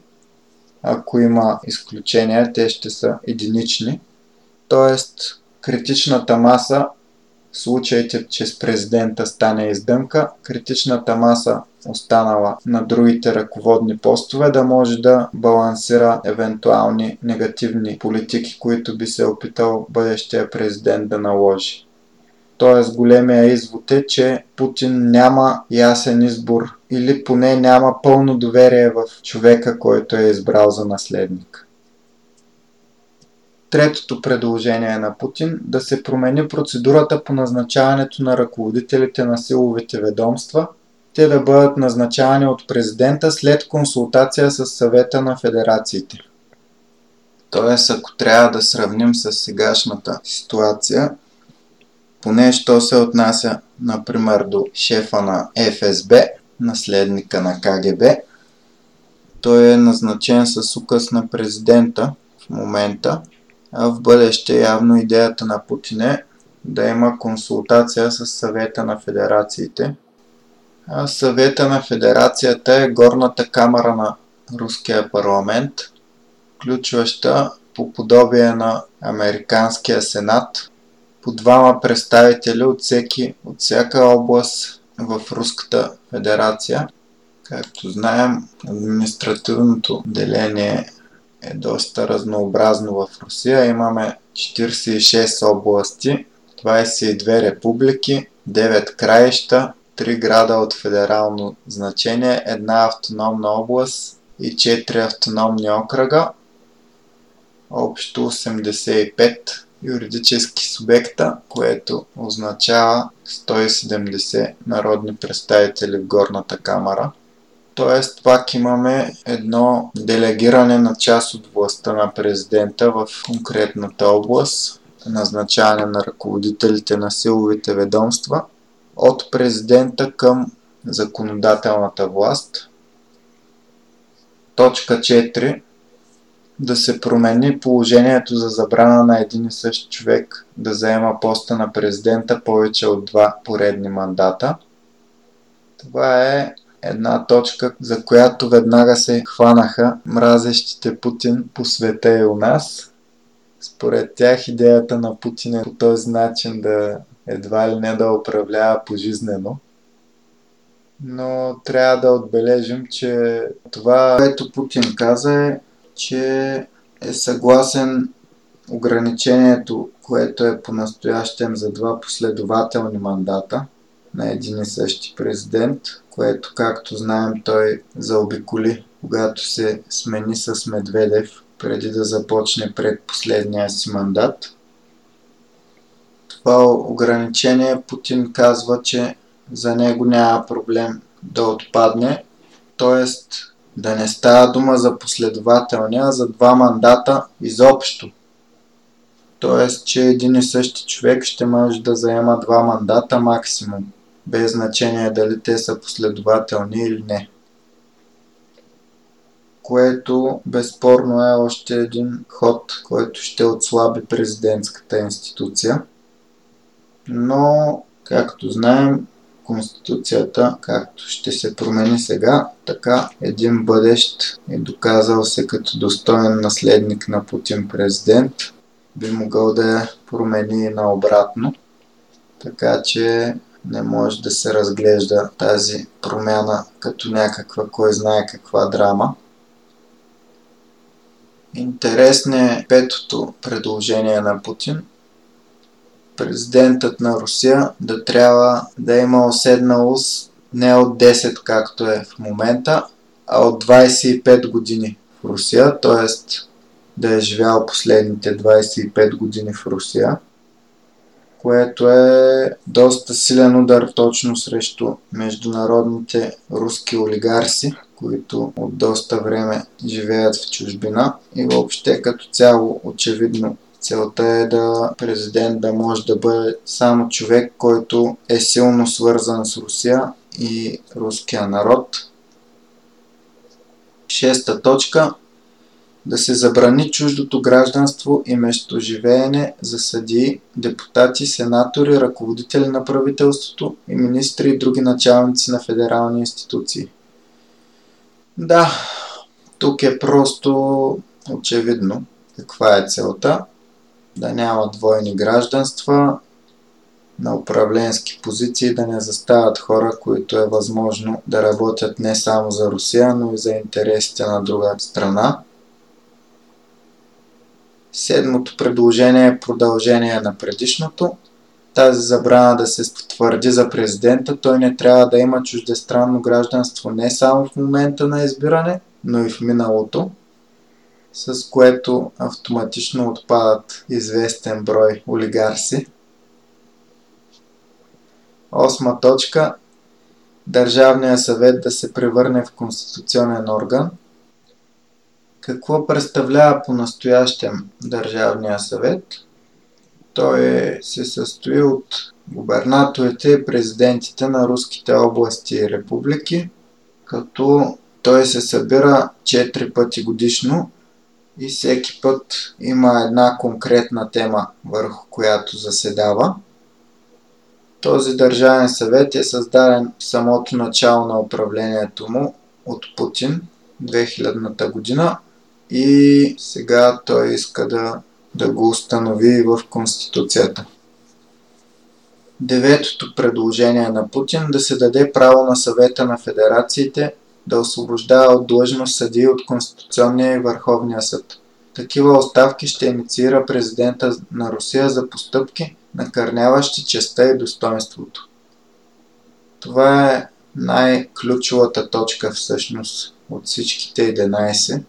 Ако има изключения, те ще са единични. Тоест, критичната маса в случаите, че с президента стане издънка, критичната маса останала на другите ръководни постове, да може да балансира евентуални негативни политики, които би се опитал бъдещия президент да наложи. Тоест големия извод е, че Путин няма ясен избор или поне няма пълно доверие в човека, който е избрал за наследник. Третото предложение на Путин да се промени процедурата по назначаването на ръководителите на силовите ведомства, те да бъдат назначавани от президента след консултация с съвета на федерациите. Тоест, ако трябва да сравним с сегашната ситуация, поне що се отнася, например, до шефа на ФСБ, наследника на КГБ, той е назначен с указ на президента в момента а в бъдеще явно идеята на Путин е да има консултация с съвета на федерациите. Съвета на федерацията е горната камера на руския парламент, включваща по подобие на Американския сенат по двама представители от, всеки, от всяка област в Руската федерация. Както знаем, административното деление е доста разнообразно в Русия. Имаме 46 области, 22 републики, 9 краища, 3 града от федерално значение, една автономна област и 4 автономни окръга. Общо 85 юридически субекта, което означава 170 народни представители в горната камера. Тоест, пак имаме едно делегиране на част от властта на президента в конкретната област, назначаване на ръководителите на силовите ведомства от президента към законодателната власт. Точка 4. Да се промени положението за забрана на един и същ човек да заема поста на президента повече от два поредни мандата. Това е една точка, за която веднага се хванаха мразещите Путин по света и у нас. Според тях идеята на Путин е по този начин да едва ли не да управлява пожизнено. Но трябва да отбележим, че това, което Путин каза е, че е съгласен ограничението, което е по-настоящем за два последователни мандата на един и същи президент, което, както знаем, той заобиколи, когато се смени с Медведев, преди да започне предпоследния си мандат. Това ограничение Путин казва, че за него няма проблем да отпадне, т.е. да не става дума за последователния, а за два мандата изобщо. т.е. че един и същи човек ще може да заема два мандата максимум, без значение дали те са последователни или не. Което безспорно е още един ход, който ще отслаби президентската институция. Но, както знаем, Конституцията, както ще се промени сега, така един бъдещ и доказал се като достоен наследник на Путин президент, би могъл да я промени наобратно. Така че не може да се разглежда тази промяна като някаква, кой знае каква драма. Интересно е петото предложение на Путин. Президентът на Русия да трябва да има уседналост не от 10, както е в момента, а от 25 години в Русия, т.е да е живял последните 25 години в Русия, което е доста силен удар точно срещу международните руски олигарси, които от доста време живеят в чужбина и въобще като цяло очевидно целта е да президент да може да бъде само човек, който е силно свързан с Русия и руския народ. Шеста точка да се забрани чуждото гражданство и местоживеене за съдии, депутати, сенатори, ръководители на правителството и министри и други началници на федерални институции. Да, тук е просто очевидно каква е целта. Да няма двойни гражданства, на управленски позиции да не застават хора, които е възможно да работят не само за Русия, но и за интересите на друга страна. Седмото предложение е продължение на предишното. Тази забрана да се потвърди за президента, той не трябва да има чуждестранно гражданство не само в момента на избиране, но и в миналото, с което автоматично отпадат известен брой олигарси. Осма точка. Държавния съвет да се превърне в конституционен орган – какво представлява по-настоящем Държавния съвет? Той е, се състои от губернаторите и президентите на руските области и републики, като той се събира 4 пъти годишно и всеки път има една конкретна тема, върху която заседава. Този държавен съвет е създаден в самото начало на управлението му от Путин 2000-та година и сега той иска да, да го установи в Конституцията. Деветото предложение на Путин да се даде право на съвета на федерациите да освобождава от длъжност съди от Конституционния и Върховния съд. Такива оставки ще инициира президента на Русия за постъпки, накърняващи честа и достоинството. Това е най-ключовата точка всъщност от всичките 11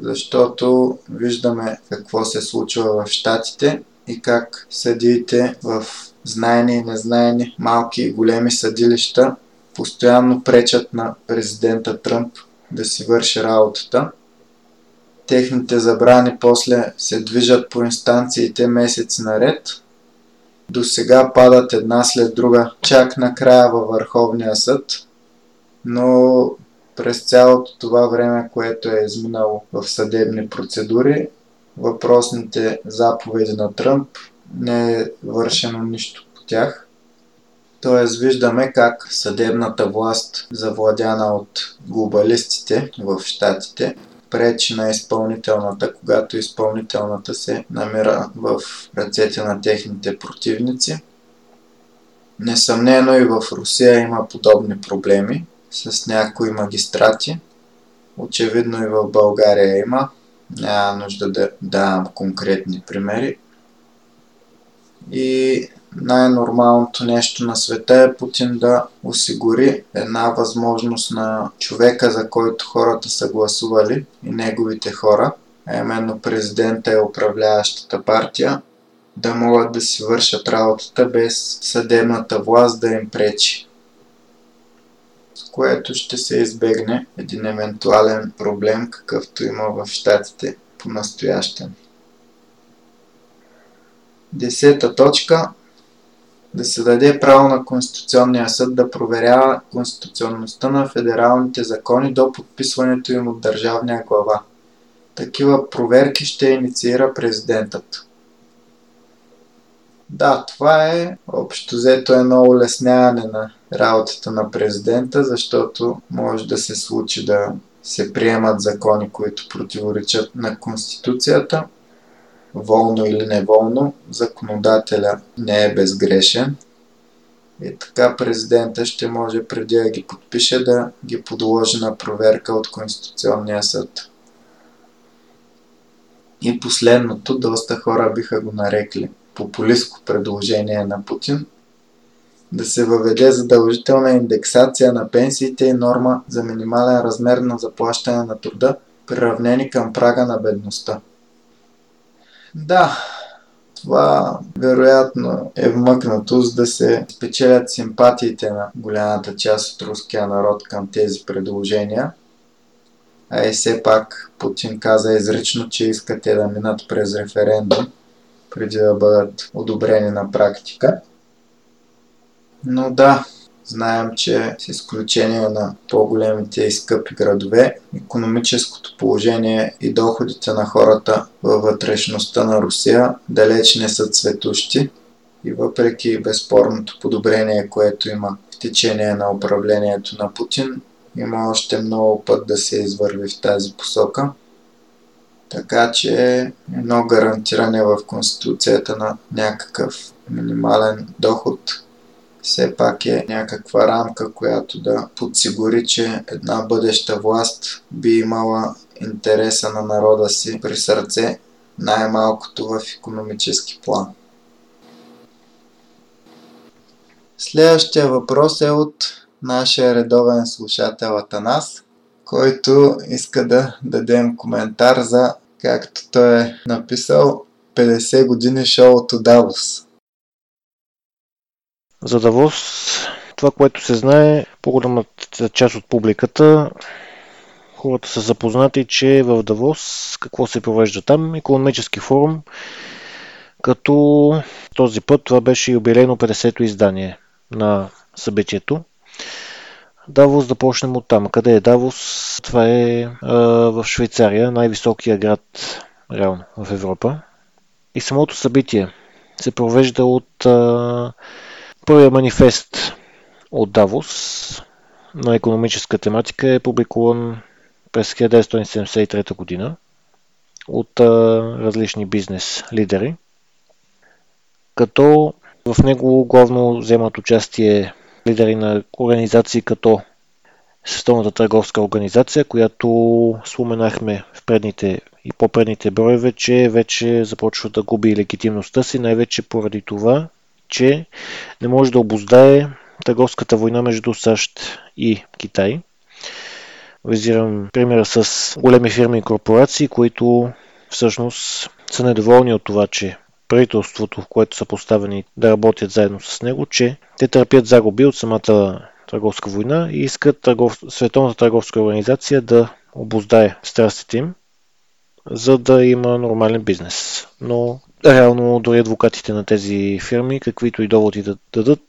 защото виждаме какво се случва в Штатите и как съдиите в знайни и незнайни малки и големи съдилища постоянно пречат на президента Тръмп да си върши работата. Техните забрани после се движат по инстанциите месец наред. До сега падат една след друга, чак накрая във Върховния съд. Но през цялото това време, което е изминало в съдебни процедури, въпросните заповеди на Тръмп не е вършено нищо по тях. Тоест виждаме как съдебната власт, завладяна от глобалистите в щатите, пречи на изпълнителната, когато изпълнителната се намира в ръцете на техните противници. Несъмнено и в Русия има подобни проблеми с някои магистрати. Очевидно и в България има. Няма нужда да давам конкретни примери. И най-нормалното нещо на света е Путин да осигури една възможност на човека, за който хората са гласували и неговите хора, а именно президента и управляващата партия, да могат да си вършат работата без съдебната власт да им пречи което ще се избегне един евентуален проблем, какъвто има в щатите по-настоящен. Десета точка да се даде право на Конституционния съд да проверява конституционността на федералните закони до подписването им от държавния глава. Такива проверки ще инициира президентът. Да, това е общо взето едно улесняване на работата на президента, защото може да се случи да се приемат закони, които противоречат на Конституцията. Волно или неволно, законодателя не е безгрешен. И така президента ще може преди да ги подпише да ги подложи на проверка от Конституционния съд. И последното, доста хора биха го нарекли популистско предложение на Путин, да се въведе задължителна индексация на пенсиите и норма за минимален размер на заплащане на труда, приравнени към прага на бедността. Да, това вероятно е вмъкнато, за да се спечелят симпатиите на голямата част от руския народ към тези предложения. А и все пак Путин каза изрично, че искат те да минат през референдум, преди да бъдат одобрени на практика. Но да, знаем, че с изключение на по-големите и скъпи градове, економическото положение и доходите на хората във вътрешността на Русия далеч не са цветущи и въпреки безспорното подобрение, което има в течение на управлението на Путин, има още много път да се извърви в тази посока. Така че едно гарантиране в Конституцията на някакъв минимален доход все пак е някаква рамка, която да подсигури, че една бъдеща власт би имала интереса на народа си при сърце, най-малкото в економически план. Следващия въпрос е от нашия редовен слушател Атанас, който иска да дадем коментар за, както той е написал, 50 години шоуто Давос. За Давос, това, което се знае, по-голямата част от публиката, хората са запознати, че в Давос какво се провежда там, економически форум, като този път това беше юбилейно 50-то издание на събитието. Давос да почнем от там. Къде е Давос? Това е а, в Швейцария, най-високия град реално в Европа. И самото събитие се провежда от а, Първият манифест от Давос на економическа тематика е публикуван през 1973 година от а, различни бизнес лидери, като в него главно вземат участие лидери на организации като Световната търговска организация, която споменахме в предните и по-предните броеве, че вече започва да губи легитимността си, най-вече поради това, че не може да обоздае търговската война между САЩ и Китай. Визирам примера с големи фирми и корпорации, които всъщност са недоволни от това, че правителството, в което са поставени да работят заедно с него, че те търпят загуби от самата търговска война и искат търгов... Световната търговска организация да обоздае страстите им, за да има нормален бизнес. Но реално дори адвокатите на тези фирми, каквито и доводи да дадат,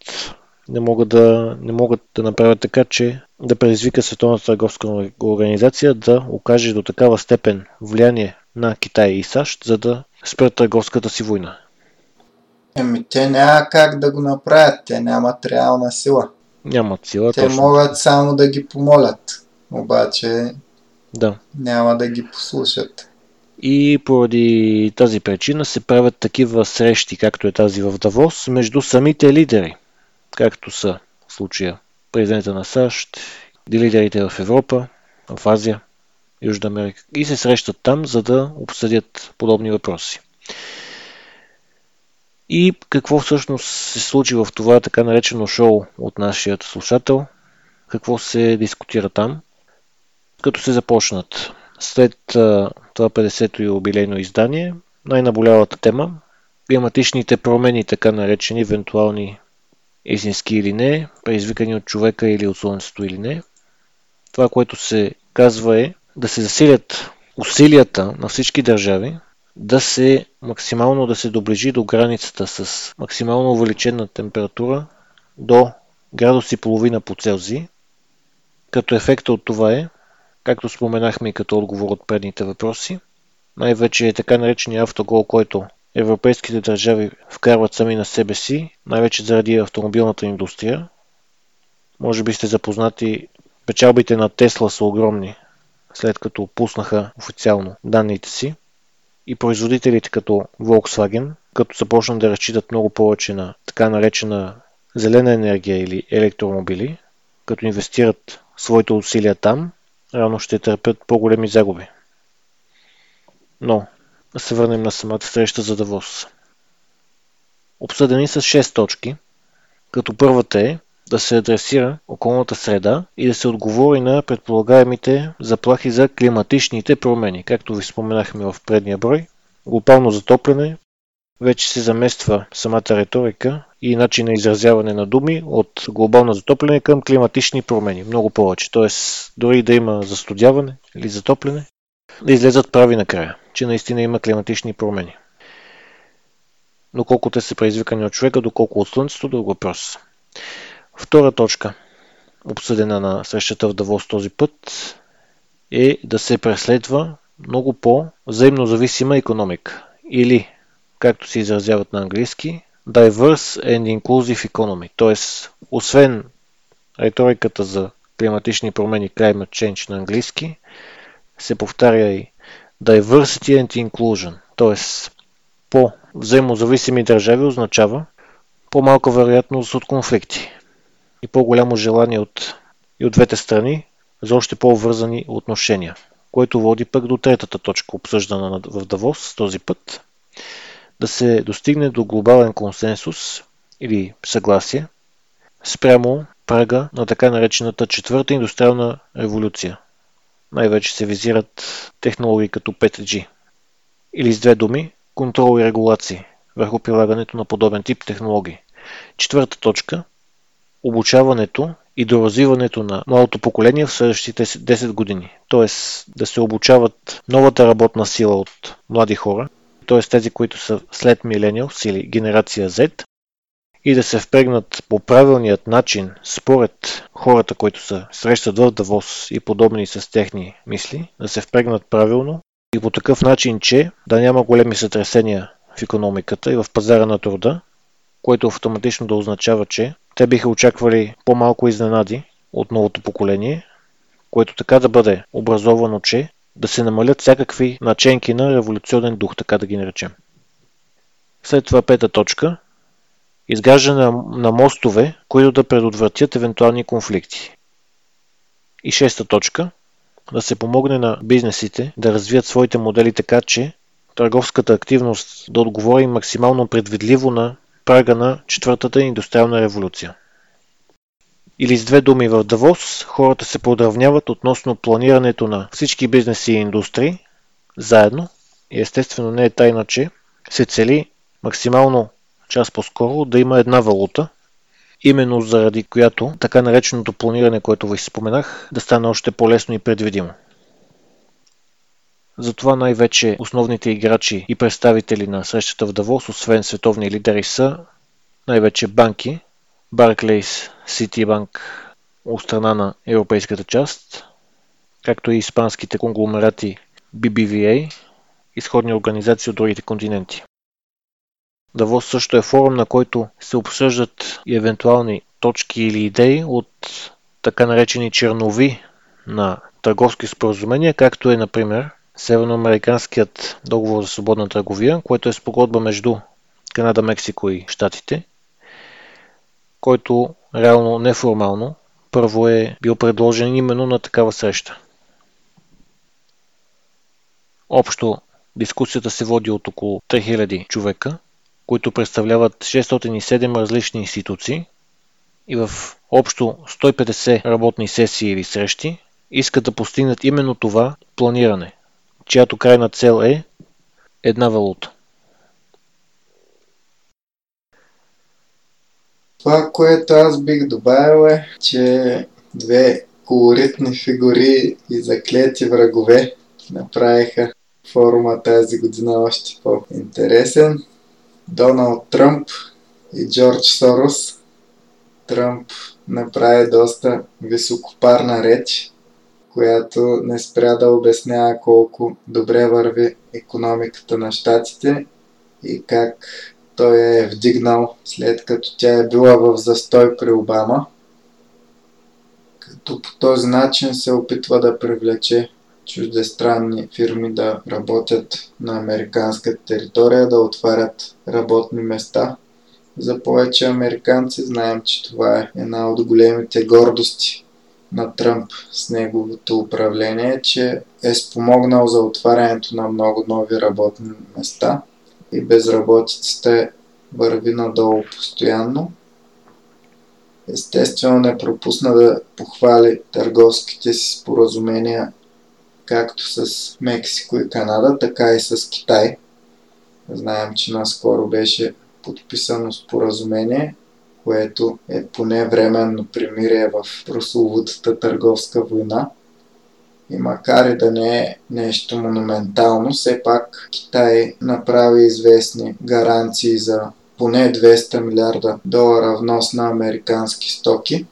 не могат да, не могат да направят така, че да предизвика Световната търговска организация да окаже до такава степен влияние на Китай и САЩ, за да спрат търговската си война. Еми, те няма как да го направят, те нямат реална сила. Нямат сила. Те точно. могат само да ги помолят, обаче Да. няма да ги послушат. И поради тази причина се правят такива срещи, както е тази в Давос, между самите лидери, както са в случая президента на САЩ лидерите в Европа, в Азия, Южна Америка и се срещат там, за да обсъдят подобни въпроси. И какво всъщност се случи в това така наречено шоу от нашия слушател? Какво се дискутира там? Като се започнат след това 50-то юбилейно издание, най-наболялата тема климатичните промени, така наречени евентуални истински или не, предизвикани от човека или от Слънцето или не. Това, което се казва е да се засилят усилията на всички държави да се максимално да се доближи до границата с максимално увеличена температура до градус и половина по Целзий, като ефекта от това е, както споменахме и като отговор от предните въпроси, най-вече е така наречения автогол, който европейските държави вкарват сами на себе си, най-вече заради автомобилната индустрия. Може би сте запознати, печалбите на Тесла са огромни, след като пуснаха официално данните си. И производителите като Volkswagen, като започнат да разчитат много повече на така наречена зелена енергия или електромобили, като инвестират своите усилия там, рано ще търпят по-големи загуби. Но, да се върнем на самата среща за Давос. Обсъдени са 6 точки, като първата е да се адресира околната среда и да се отговори на предполагаемите заплахи за климатичните промени. Както ви споменахме в предния брой, глобално затопляне вече се замества самата риторика и начин на изразяване на думи от глобално затопляне към климатични промени. Много повече. Тоест, дори да има застудяване или затопляне, да излезат прави накрая, че наистина има климатични промени. Доколко те са предизвикани от човека, доколко от Слънцето, друг въпрос. Втора точка, обсъдена на срещата в Давос този път, е да се преследва много по-взаимно зависима економика. Или, както се изразяват на английски, diverse and inclusive economy. Т.е. освен риториката за климатични промени, climate change на английски, се повтаря и diversity and inclusion. Т.е. по взаимозависими държави означава по-малка вероятност от конфликти и по-голямо желание от, и от двете страни за още по-вързани отношения, което води пък до третата точка, обсъждана в Давос този път, да се достигне до глобален консенсус или съгласие спрямо прага на така наречената четвърта индустриална революция. Най-вече се визират технологии като 5G. Или с две думи, контрол и регулации върху прилагането на подобен тип технологии. Четвърта точка обучаването и доразвиването на младото поколение в следващите 10 години. Тоест да се обучават новата работна сила от млади хора, т.е. тези, които са след милениалс или генерация Z, и да се впрегнат по правилният начин, според хората, които се срещат в Давос и подобни с техни мисли, да се впрегнат правилно и по такъв начин, че да няма големи сътресения в економиката и в пазара на труда, което автоматично да означава, че те биха очаквали по-малко изненади от новото поколение, което така да бъде образовано, че да се намалят всякакви наченки на революционен дух, така да ги наречем. След това пета точка – изграждане на мостове, които да предотвратят евентуални конфликти. И шеста точка – да се помогне на бизнесите да развият своите модели така, че търговската активност да отговори максимално предвидливо на прага на четвъртата индустриална революция. Или с две думи в Давос, хората се подравняват относно планирането на всички бизнеси и индустрии заедно и естествено не е тайна, че се цели максимално час по-скоро да има една валута, именно заради която така нареченото планиране, което ви споменах, да стане още по-лесно и предвидимо. Затова най-вече основните играчи и представители на срещата в Давос, освен световни лидери, са най-вече банки, Barclays, Citibank от страна на европейската част, както и испанските конгломерати BBVA, изходни организации от другите континенти. Давос също е форум, на който се обсъждат и евентуални точки или идеи от така наречени чернови на търговски споразумения, както е, например, Северноамериканският договор за свободна търговия, което е спогодба между Канада, Мексико и Штатите, който реално неформално първо е бил предложен именно на такава среща. Общо дискусията се води от около 3000 човека, които представляват 607 различни институции и в общо 150 работни сесии или срещи искат да постигнат именно това планиране, чиято крайна цел е една валута. Това, което аз бих добавил е, че две колоритни фигури и заклети врагове направиха форума тази година още по-интересен. Доналд Тръмп и Джордж Сорос. Тръмп направи доста високопарна реч, която не спря да обяснява колко добре върви економиката на щатите и как той е вдигнал след като тя е била в застой при Обама. Като по този начин се опитва да привлече чуждестранни фирми да работят на американска територия, да отварят работни места. За повече американци знаем, че това е една от големите гордости на Тръмп с неговото управление, че е спомогнал за отварянето на много нови работни места и безработицата върви надолу постоянно. Естествено не пропусна да похвали търговските си споразумения както с Мексико и Канада, така и с Китай. Знаем, че наскоро беше подписано споразумение, което е поне временно примирие в прословутата търговска война. И макар и да не е нещо монументално, все пак Китай направи известни гаранции за поне 200 милиарда долара внос на американски стоки.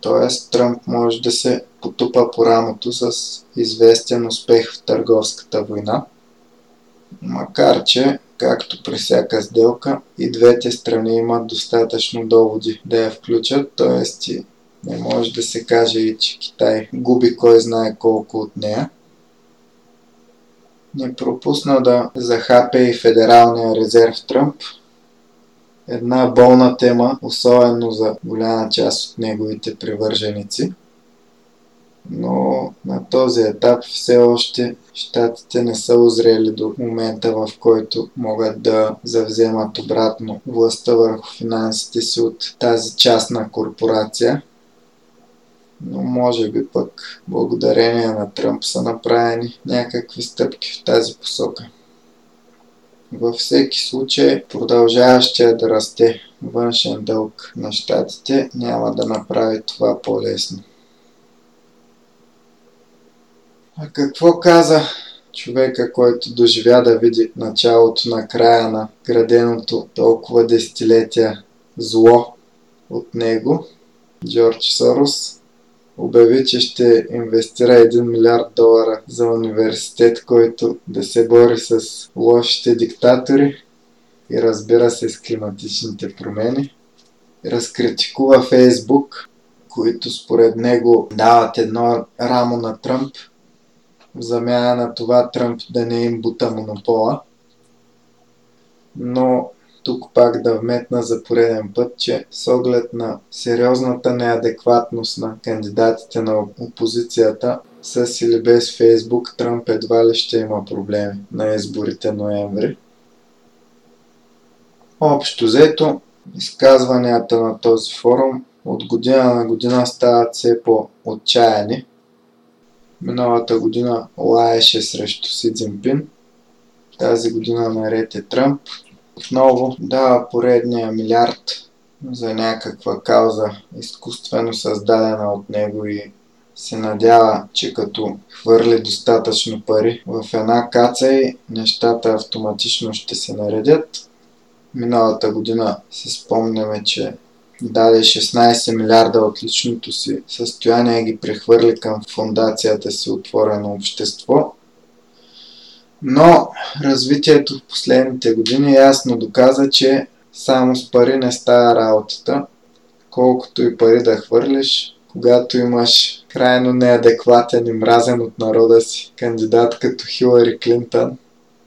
Тоест Тръмп може да се потупа по рамото с известен успех в търговската война. Макар че, както при всяка сделка, и двете страни имат достатъчно доводи да я включат, т.е. не може да се каже и, че Китай губи кой знае колко от нея. Не пропусна да захапе и Федералния резерв Тръмп, една болна тема, особено за голяма част от неговите привърженици – но на този етап все още щатите не са озрели до момента, в който могат да завземат обратно властта върху финансите си от тази частна корпорация. Но може би пък благодарение на Тръмп са направени някакви стъпки в тази посока. Във всеки случай, продължаващия да расте външен дълг на щатите няма да направи това по-лесно. А какво каза човека, който доживя да види началото на края на граденото толкова десетилетия зло от него? Джордж Сорос обяви, че ще инвестира 1 милиард долара за университет, който да се бори с лошите диктатори и разбира се с климатичните промени. Разкритикува Фейсбук, които според него дават едно рамо на Тръмп в замяна на това Тръмп да не им бута монопола. Но тук пак да вметна за пореден път, че с оглед на сериозната неадекватност на кандидатите на опозицията, с или без Фейсбук, Тръмп едва ли ще има проблеми на изборите ноември. Общо взето, изказванията на този форум от година на година стават все по-отчаяни – Миналата година лаеше срещу Си Цзинпин. Тази година наред е Тръмп. Отново дава поредния милиард за някаква кауза, изкуствено създадена от него и се надява, че като хвърли достатъчно пари в една каца и нещата автоматично ще се наредят. Миналата година си спомняме, че даде 16 милиарда от личното си състояние и ги прехвърли към фундацията си Отворено общество. Но развитието в последните години ясно доказа, че само с пари не става работата. Колкото и пари да хвърлиш, когато имаш крайно неадекватен и мразен от народа си кандидат като Хилари Клинтън,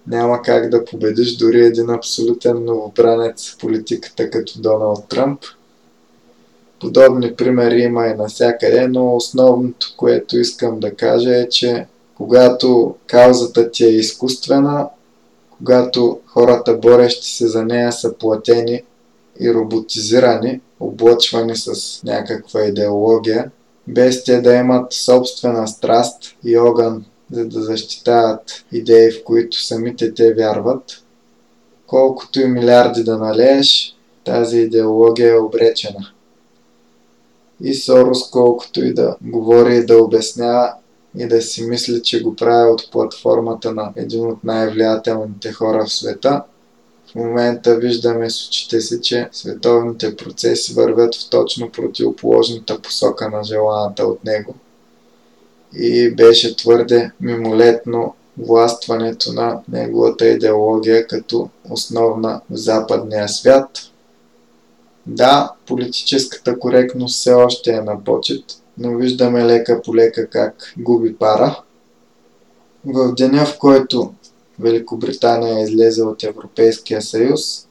няма как да победиш дори един абсолютен новобранец в политиката като Доналд Тръмп – Подобни примери има и навсякъде, но основното, което искам да кажа е, че когато каузата ти е изкуствена, когато хората борещи се за нея са платени и роботизирани, облъчвани с някаква идеология, без те да имат собствена страст и огън, за да защитават идеи, в които самите те вярват, колкото и милиарди да налееш, тази идеология е обречена. И Сорос, колкото и да говори и да обяснява, и да си мисли, че го прави от платформата на един от най-влиятелните хора в света. В момента виждаме с очите си, че световните процеси вървят в точно противоположната посока на желаната от него. И беше твърде мимолетно властването на неговата идеология като основна в западния свят. Да, политическата коректност все още е на почет, но виждаме лека по лека как губи пара. В деня, в който Великобритания излезе от Европейския съюз,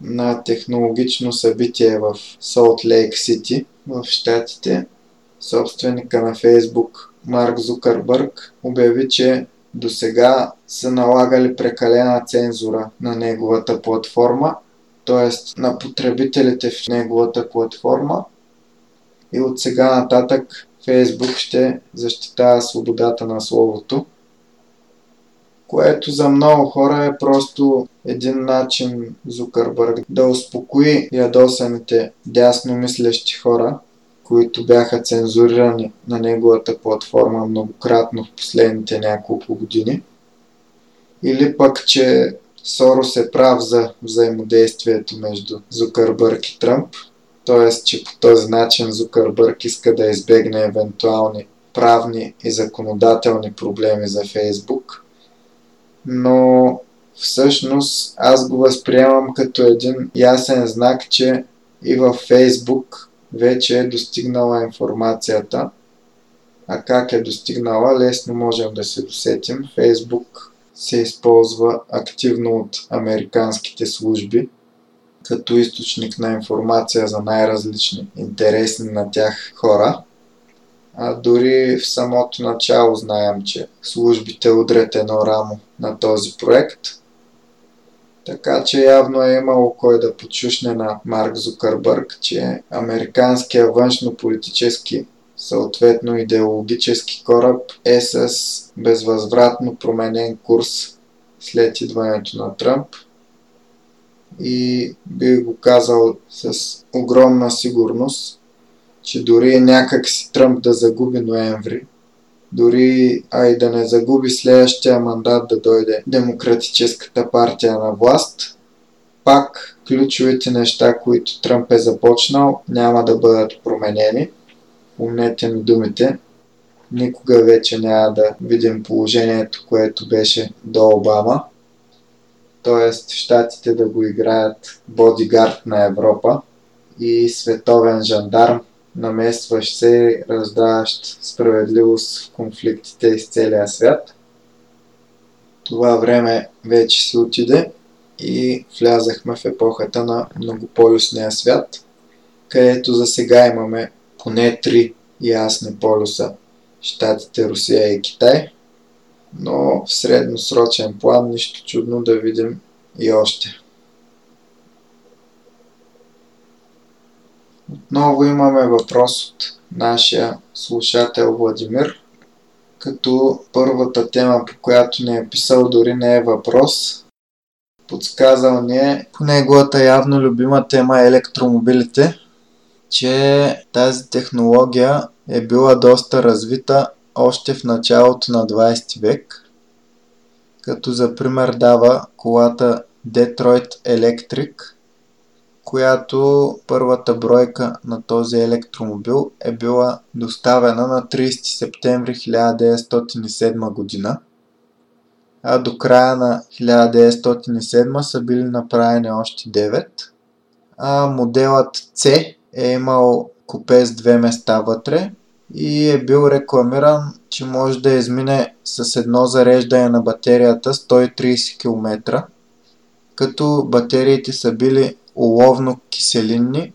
на технологично събитие в Солт Лейк Сити в Штатите, собственика на Фейсбук Марк Зукърбърг обяви, че до сега са налагали прекалена цензура на неговата платформа, т.е. на потребителите в неговата платформа и от сега нататък Фейсбук ще защитава свободата на словото, което за много хора е просто един начин Зукърбърг да успокои ядосаните дясно мислещи хора, които бяха цензурирани на неговата платформа многократно в последните няколко години. Или пък, че Сорос е прав за взаимодействието между Зукърбърг и Тръмп, т.е. че по този начин Зукърбърг иска да избегне евентуални правни и законодателни проблеми за Фейсбук. Но всъщност аз го възприемам като един ясен знак, че и във Фейсбук вече е достигнала информацията. А как е достигнала, лесно можем да се досетим. Фейсбук се използва активно от американските служби като източник на информация за най-различни интересни на тях хора. А дори в самото начало знаем, че службите удрят едно рамо на този проект – така че явно е имало кой да почушне на Марк Зукърбърг, че американския външно-политически, съответно идеологически кораб е с безвъзвратно променен курс след идването на Тръмп. И бих го казал с огромна сигурност, че дори някак си Тръмп да загуби ноември, дори а и да не загуби следващия мандат да дойде Демократическата партия на власт, пак ключовите неща, които Тръмп е започнал, няма да бъдат променени. Помнете ми думите. Никога вече няма да видим положението, което беше до Обама. Тоест, щатите да го играят бодигард на Европа и световен жандарм наместващ се, раздаващ справедливост в конфликтите из целия свят. Това време вече си отиде и влязахме в епохата на многополюсния свят, където за сега имаме поне три ясни полюса Штатите, Русия и Китай, но в средносрочен план нищо чудно да видим и още. Отново имаме въпрос от нашия слушател Владимир, като първата тема, по която ни е писал, дори не е въпрос. Подсказал ни е по неговата явно любима тема електромобилите, че тази технология е била доста развита още в началото на 20 век, като за пример дава колата Detroit Electric – която първата бройка на този електромобил е била доставена на 30 септември 1907 година, а до края на 1907 са били направени още 9, а моделът C е имал купе с две места вътре и е бил рекламиран, че може да измине с едно зареждане на батерията 130 км, като батериите са били оловно-киселинни,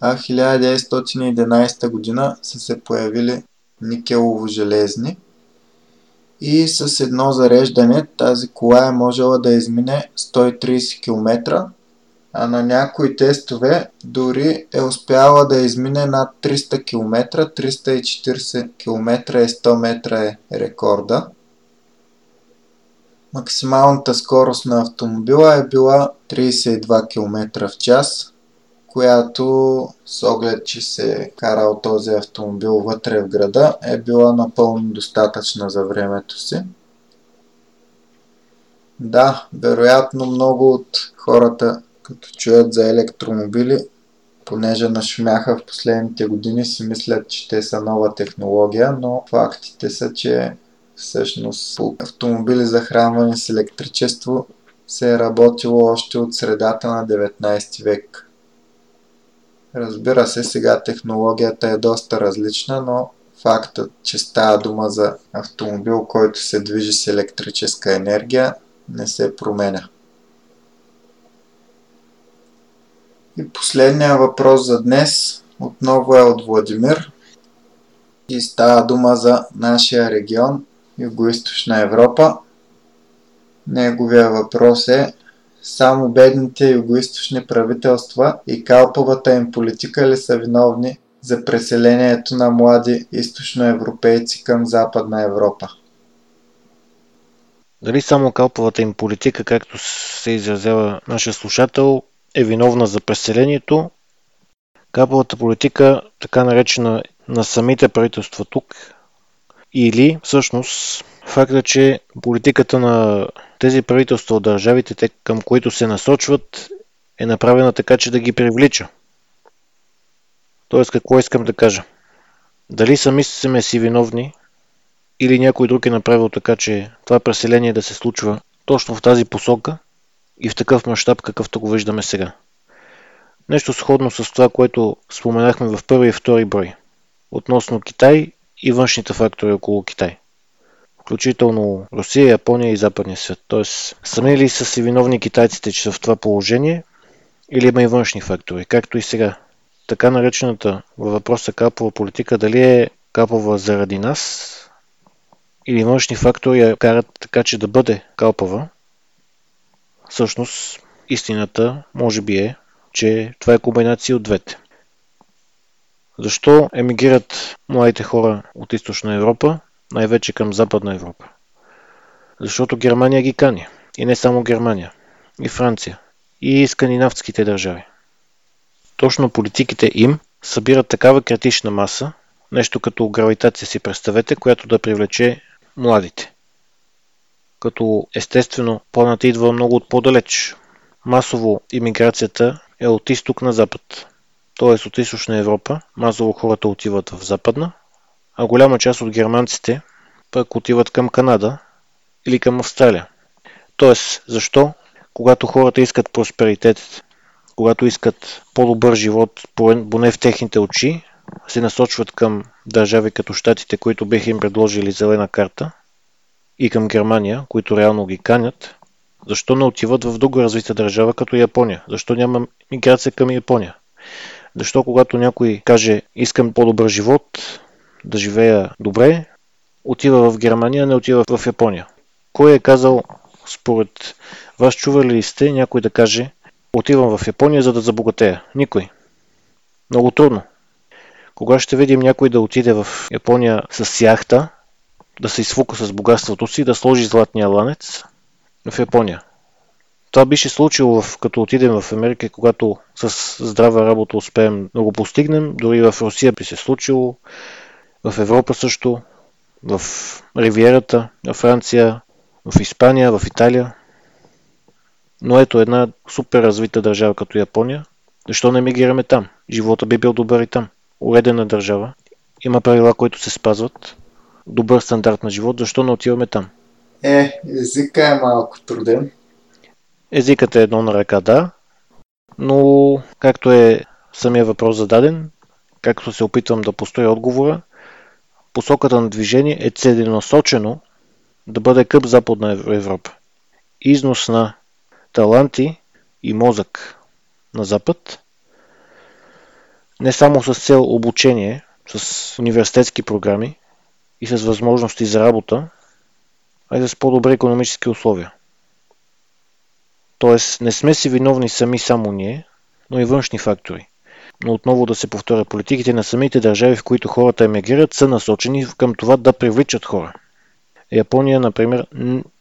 а 1911 година са се появили никелово-железни и с едно зареждане тази кола е можела да измине 130 км, а на някои тестове дори е успяла да измине над 300 км, 340 км и 100 метра е рекорда. Максималната скорост на автомобила е била 32 км в час, която с оглед, че се е карал този автомобил вътре в града, е била напълно достатъчна за времето си. Да, вероятно много от хората, като чуят за електромобили, понеже нашумяха в последните години, си мислят, че те са нова технология, но фактите са, че всъщност автомобили захранвани с електричество се е работило още от средата на 19 век. Разбира се, сега технологията е доста различна, но фактът, че става дума за автомобил, който се движи с електрическа енергия, не се променя. И последния въпрос за днес отново е от Владимир. И става дума за нашия регион, Юго-Источна Европа. Неговия въпрос е само бедните югоисточни правителства и калповата им политика ли са виновни за преселението на млади източноевропейци към Западна Европа? Дали само калповата им политика, както се изразява нашия слушател, е виновна за преселението? Калповата политика, така наречена на самите правителства тук, или всъщност факта, че политиката на тези правителства от държавите, те към които се насочват, е направена така, че да ги привлича. Тоест, какво искам да кажа? Дали сами сме си виновни, или някой друг е направил така, че това преселение да се случва точно в тази посока и в такъв мащаб, какъвто го виждаме сега. Нещо сходно с това, което споменахме в първи и втори брой, относно Китай и външните фактори около Китай включително Русия, Япония и западния свят. Тоест, сами ли са си виновни китайците, че са в това положение, или има и външни фактори, както и сега. Така наречената във въпроса капова политика, дали е капова заради нас, или външни фактори я карат така, че да бъде калпава, всъщност истината може би е, че това е комбинация от двете. Защо емигрират младите хора от източна Европа? най-вече към Западна Европа. Защото Германия ги кани. И не само Германия. И Франция. И скандинавските държави. Точно политиките им събират такава критична маса, нещо като гравитация си представете, която да привлече младите. Като естествено планът идва много от по-далеч. Масово иммиграцията е от изток на запад. Т.е. от източна Европа масово хората отиват в западна, а голяма част от германците пък отиват към Канада или към Австралия. Тоест, защо? Когато хората искат просперитет, когато искат по-добър живот, поне в техните очи, се насочват към държави като Штатите, които биха им предложили зелена карта, и към Германия, които реално ги канят, защо не отиват в друга развита държава като Япония? Защо няма миграция към Япония? Защо когато някой каже искам по-добър живот, да живея добре, отива в Германия, не отива в Япония. Кой е казал, според вас чували ли сте някой да каже, отивам в Япония, за да забогатея? Никой. Много трудно. Кога ще видим някой да отиде в Япония с яхта, да се изфука с богатството си, да сложи златния ланец в Япония? Това би се случило, като отидем в Америка, когато с здрава работа успеем да го постигнем. Дори в Русия би се случило, в Европа също, в Ривиерата, в Франция, в Испания, в Италия. Но ето една супер развита държава като Япония. Защо не мигрираме там? Живота би бил добър и там. Уредена държава. Има правила, които се спазват. Добър стандарт на живот. Защо не отиваме там? Е, езика е малко труден. Езикът е едно на ръка, да. Но, както е самия въпрос зададен, както се опитвам да построя отговора, посоката на движение е целенасочено да бъде къп Западна Европа. Износ на таланти и мозък на Запад, не само с цел обучение, с университетски програми и с възможности за работа, а и с по-добри економически условия. Тоест, не сме си виновни сами само ние, но и външни фактори но отново да се повторя, политиките на самите държави, в които хората емигрират, са насочени към това да привличат хора. Япония, например,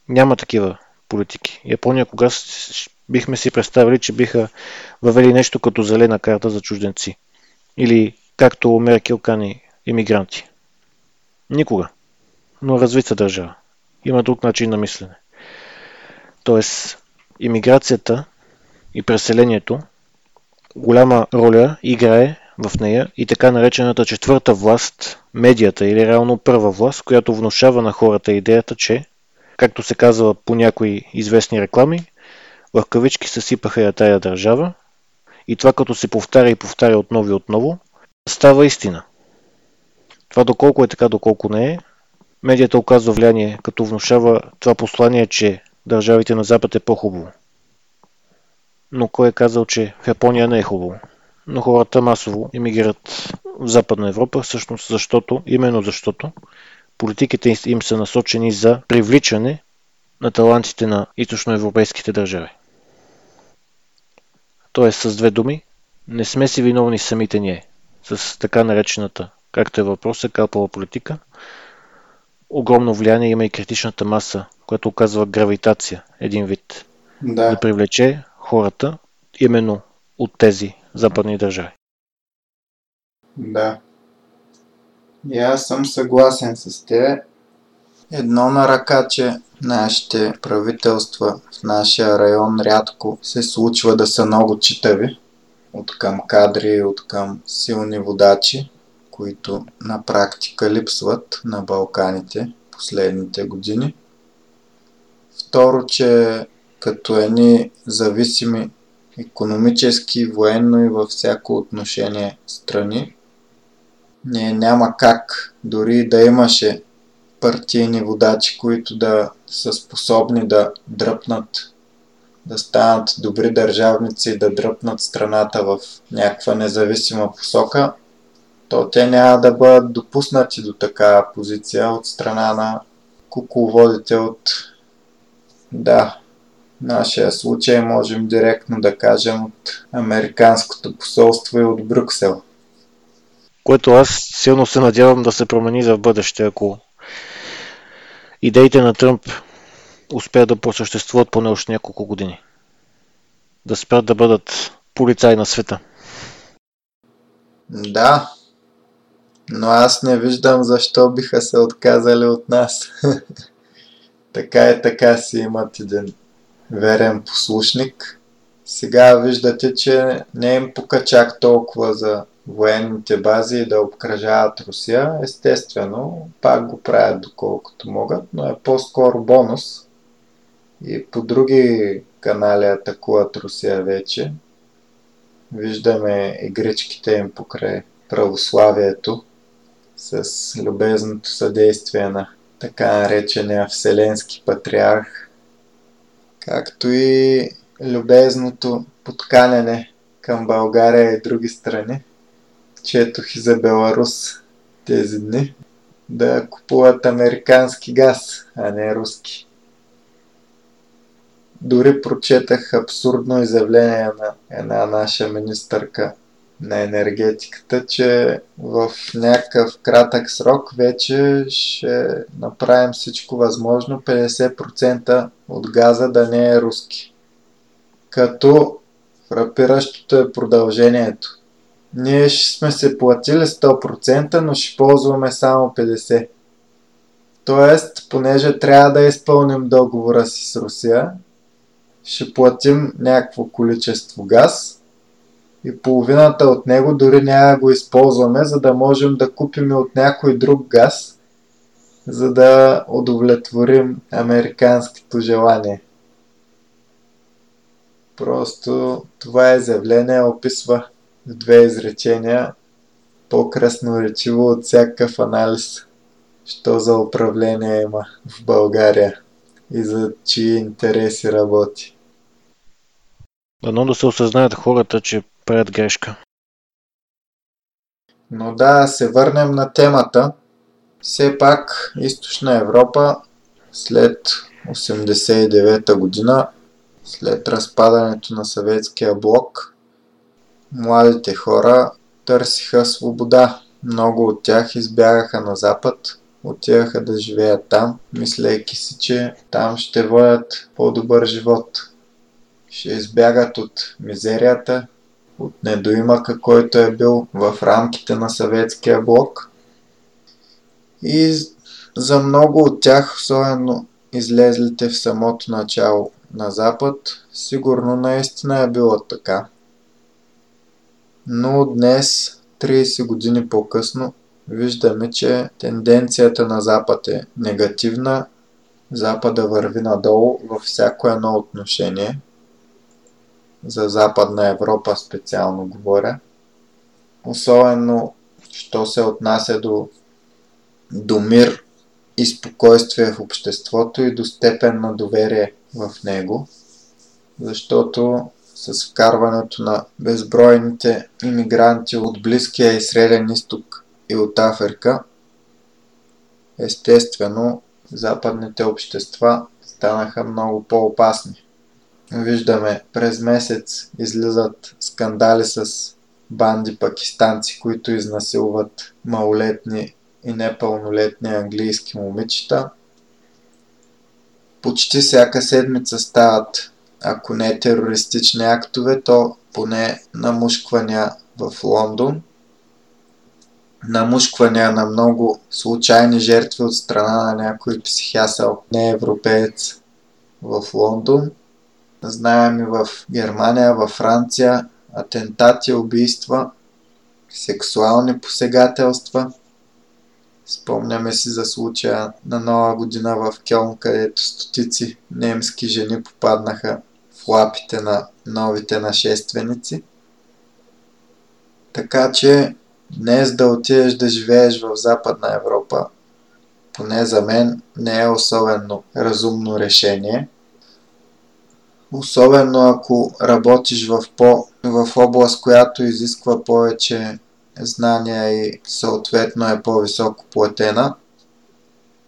няма такива политики. Япония, кога бихме си представили, че биха въвели нещо като зелена карта за чужденци. Или както Меркел кани иммигранти. Никога. Но развита държава. Има друг начин на мислене. Тоест, иммиграцията и преселението голяма роля играе в нея и така наречената четвърта власт, медията или реално първа власт, която внушава на хората идеята, че, както се казва по някои известни реклами, в кавички съсипаха я тая държава и това като се повтаря и повтаря отново и отново, става истина. Това доколко е така, доколко не е, медията оказва влияние, като внушава това послание, че държавите на Запад е по-хубаво. Но кой е казал, че в Япония не е хубаво? Но хората масово емигрират в Западна Европа, всъщност защото, именно защото, политиките им са насочени за привличане на талантите на източноевропейските държави. Тоест, с две думи, не сме си виновни самите ние с така наречената, както е въпроса, калпава политика. Огромно влияние има и критичната маса, която оказва гравитация, един вид. Да. да привлече хората именно от тези западни държави. Да. И аз съм съгласен с те. Едно на ръка, че нашите правителства в нашия район рядко се случва да са много читави от към кадри, от към силни водачи, които на практика липсват на Балканите последните години. Второ, че като едни зависими економически, военно и във всяко отношение страни, не, няма как, дори да имаше партийни водачи, които да са способни да дръпнат, да станат добри държавници и да дръпнат страната в някаква независима посока, то те няма да бъдат допуснати до такава позиция от страна на кукловодите от да, нашия случай можем директно да кажем от Американското посолство и от Брюксел. Което аз силно се надявам да се промени за бъдеще, ако идеите на Тръмп успеят да просъществуват поне още няколко години. Да спрят да бъдат полицаи на света. Да, но аз не виждам защо биха се отказали от нас. така е, така си имат един верен послушник. Сега виждате, че не им пука толкова за военните бази и да обкръжават Русия. Естествено, пак го правят доколкото могат, но е по-скоро бонус. И по други канали атакуват Русия вече. Виждаме игричките им покрай православието с любезното съдействие на така наречения Вселенски патриарх, както и любезното подканяне към България и други страни. Четох и за Беларус тези дни да купуват американски газ, а не руски. Дори прочетах абсурдно изявление на една наша министърка на енергетиката, че в някакъв кратък срок вече ще направим всичко възможно 50% от газа да не е руски. Като фрапиращото е продължението. Ние ще сме се платили 100%, но ще ползваме само 50%. Тоест, понеже трябва да изпълним договора си с Русия, ще платим някакво количество газ – и половината от него дори няма го използваме, за да можем да купим от някой друг газ, за да удовлетворим американското желание. Просто това изявление описва в две изречения по-красноречиво от всякакъв анализ, що за управление има в България и за чии интереси работи. Дано да се осъзнаят хората, че правят грешка. Но да, се върнем на темата. Все пак Източна Европа след 89-та година, след разпадането на съветския блок, младите хора търсиха свобода. Много от тях избягаха на запад, отиваха да живеят там, мислейки си, че там ще водят по-добър живот. ще избягат от мизерията, от недоимъка, който е бил в рамките на съветския блок. И за много от тях, особено излезлите в самото начало на Запад, сигурно наистина е било така. Но днес, 30 години по-късно, виждаме, че тенденцията на Запад е негативна. Запада върви надолу във всяко едно отношение. За Западна Европа специално говоря. Особено, що се отнася до, до мир и спокойствие в обществото и до степен на доверие в него. Защото с вкарването на безбройните иммигранти от Близкия и Среден изток и от Африка, естествено, западните общества станаха много по-опасни. Виждаме, през месец излизат скандали с банди пакистанци, които изнасилват малолетни и непълнолетни английски момичета. Почти всяка седмица стават, ако не терористични актове, то поне намушквания в Лондон. Намушквания на много случайни жертви от страна на някой психиасъл, не европеец в Лондон. Знаем и в Германия, във Франция, атентати, убийства, сексуални посегателства – Спомняме си за случая на нова година в Кьолн, където стотици немски жени попаднаха в лапите на новите нашественици. Така че днес да отидеш да живееш в Западна Европа, поне за мен, не е особено разумно решение. Особено ако работиш в, по, в област, която изисква повече знания и съответно е по-високо платена.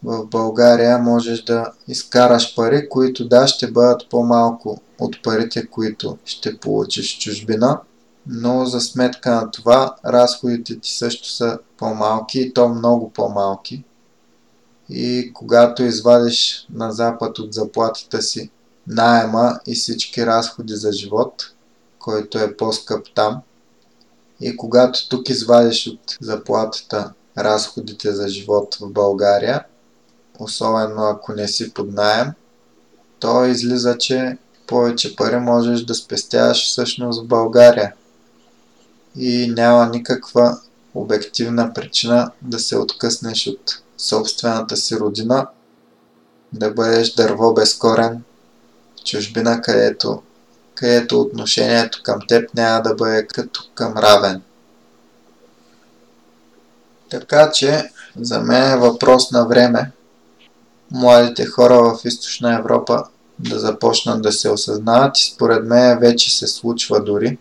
В България можеш да изкараш пари, които да ще бъдат по-малко от парите, които ще получиш в чужбина, но за сметка на това разходите ти също са по-малки и то много по-малки. И когато извадиш на запад от заплатата си найема и всички разходи за живот, който е по-скъп там, и когато тук извадиш от заплатата разходите за живот в България, особено ако не си под найем, то излиза, че повече пари можеш да спестяваш всъщност в България. И няма никаква обективна причина да се откъснеш от собствената си родина, да бъдеш дърво без корен чужбина, където където отношението към теб няма да бъде като към равен. Така че, за мен е въпрос на време младите хора в Източна Европа да започнат да се осъзнават и според мен вече се случва дори.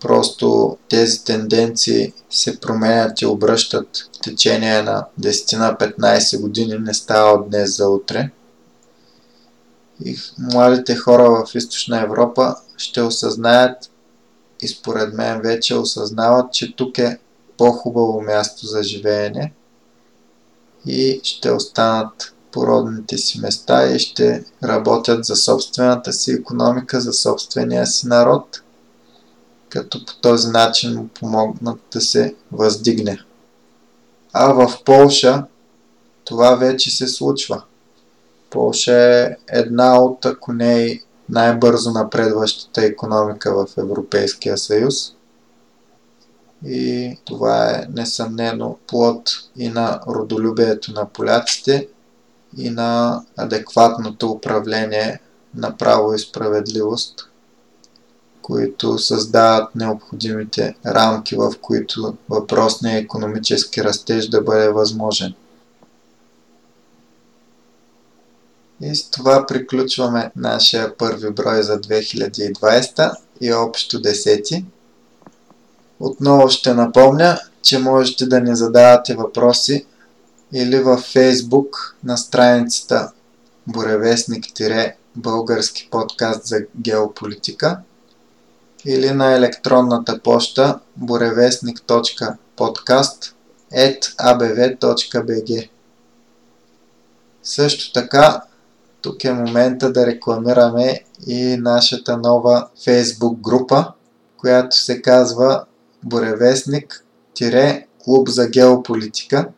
Просто тези тенденции се променят и обръщат в течение на 10 на 15 години, не става от днес за утре. И младите хора в Източна Европа ще осъзнаят и според мен вече осъзнават, че тук е по-хубаво място за живеене и ще останат по родните си места и ще работят за собствената си економика, за собствения си народ, като по този начин му помогнат да се въздигне. А в Полша това вече се случва. Полша е една от, ако не и най-бързо напредващата економика в Европейския съюз. И това е несъмнено плод и на родолюбието на поляците и на адекватното управление на право и справедливост, които създават необходимите рамки, в които въпросният економически растеж да бъде възможен. И с това приключваме нашия първи брой за 2020 и общо 10. Отново ще напомня, че можете да ни задавате въпроси или във Facebook на страницата Буревестник-български подкаст за геополитика или на електронната поща burevestnik.podcast.abv.bg Също така тук е момента да рекламираме и нашата нова фейсбук група, която се казва Буревестник-клуб за геополитика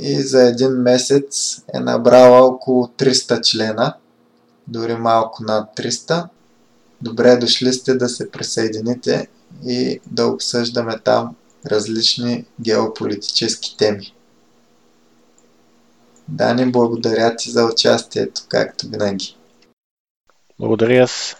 и за един месец е набрала около 300 члена, дори малко над 300. Добре дошли сте да се присъедините и да обсъждаме там различни геополитически теми. Дани, благодаря ти за участието, както винаги. Благодаря аз.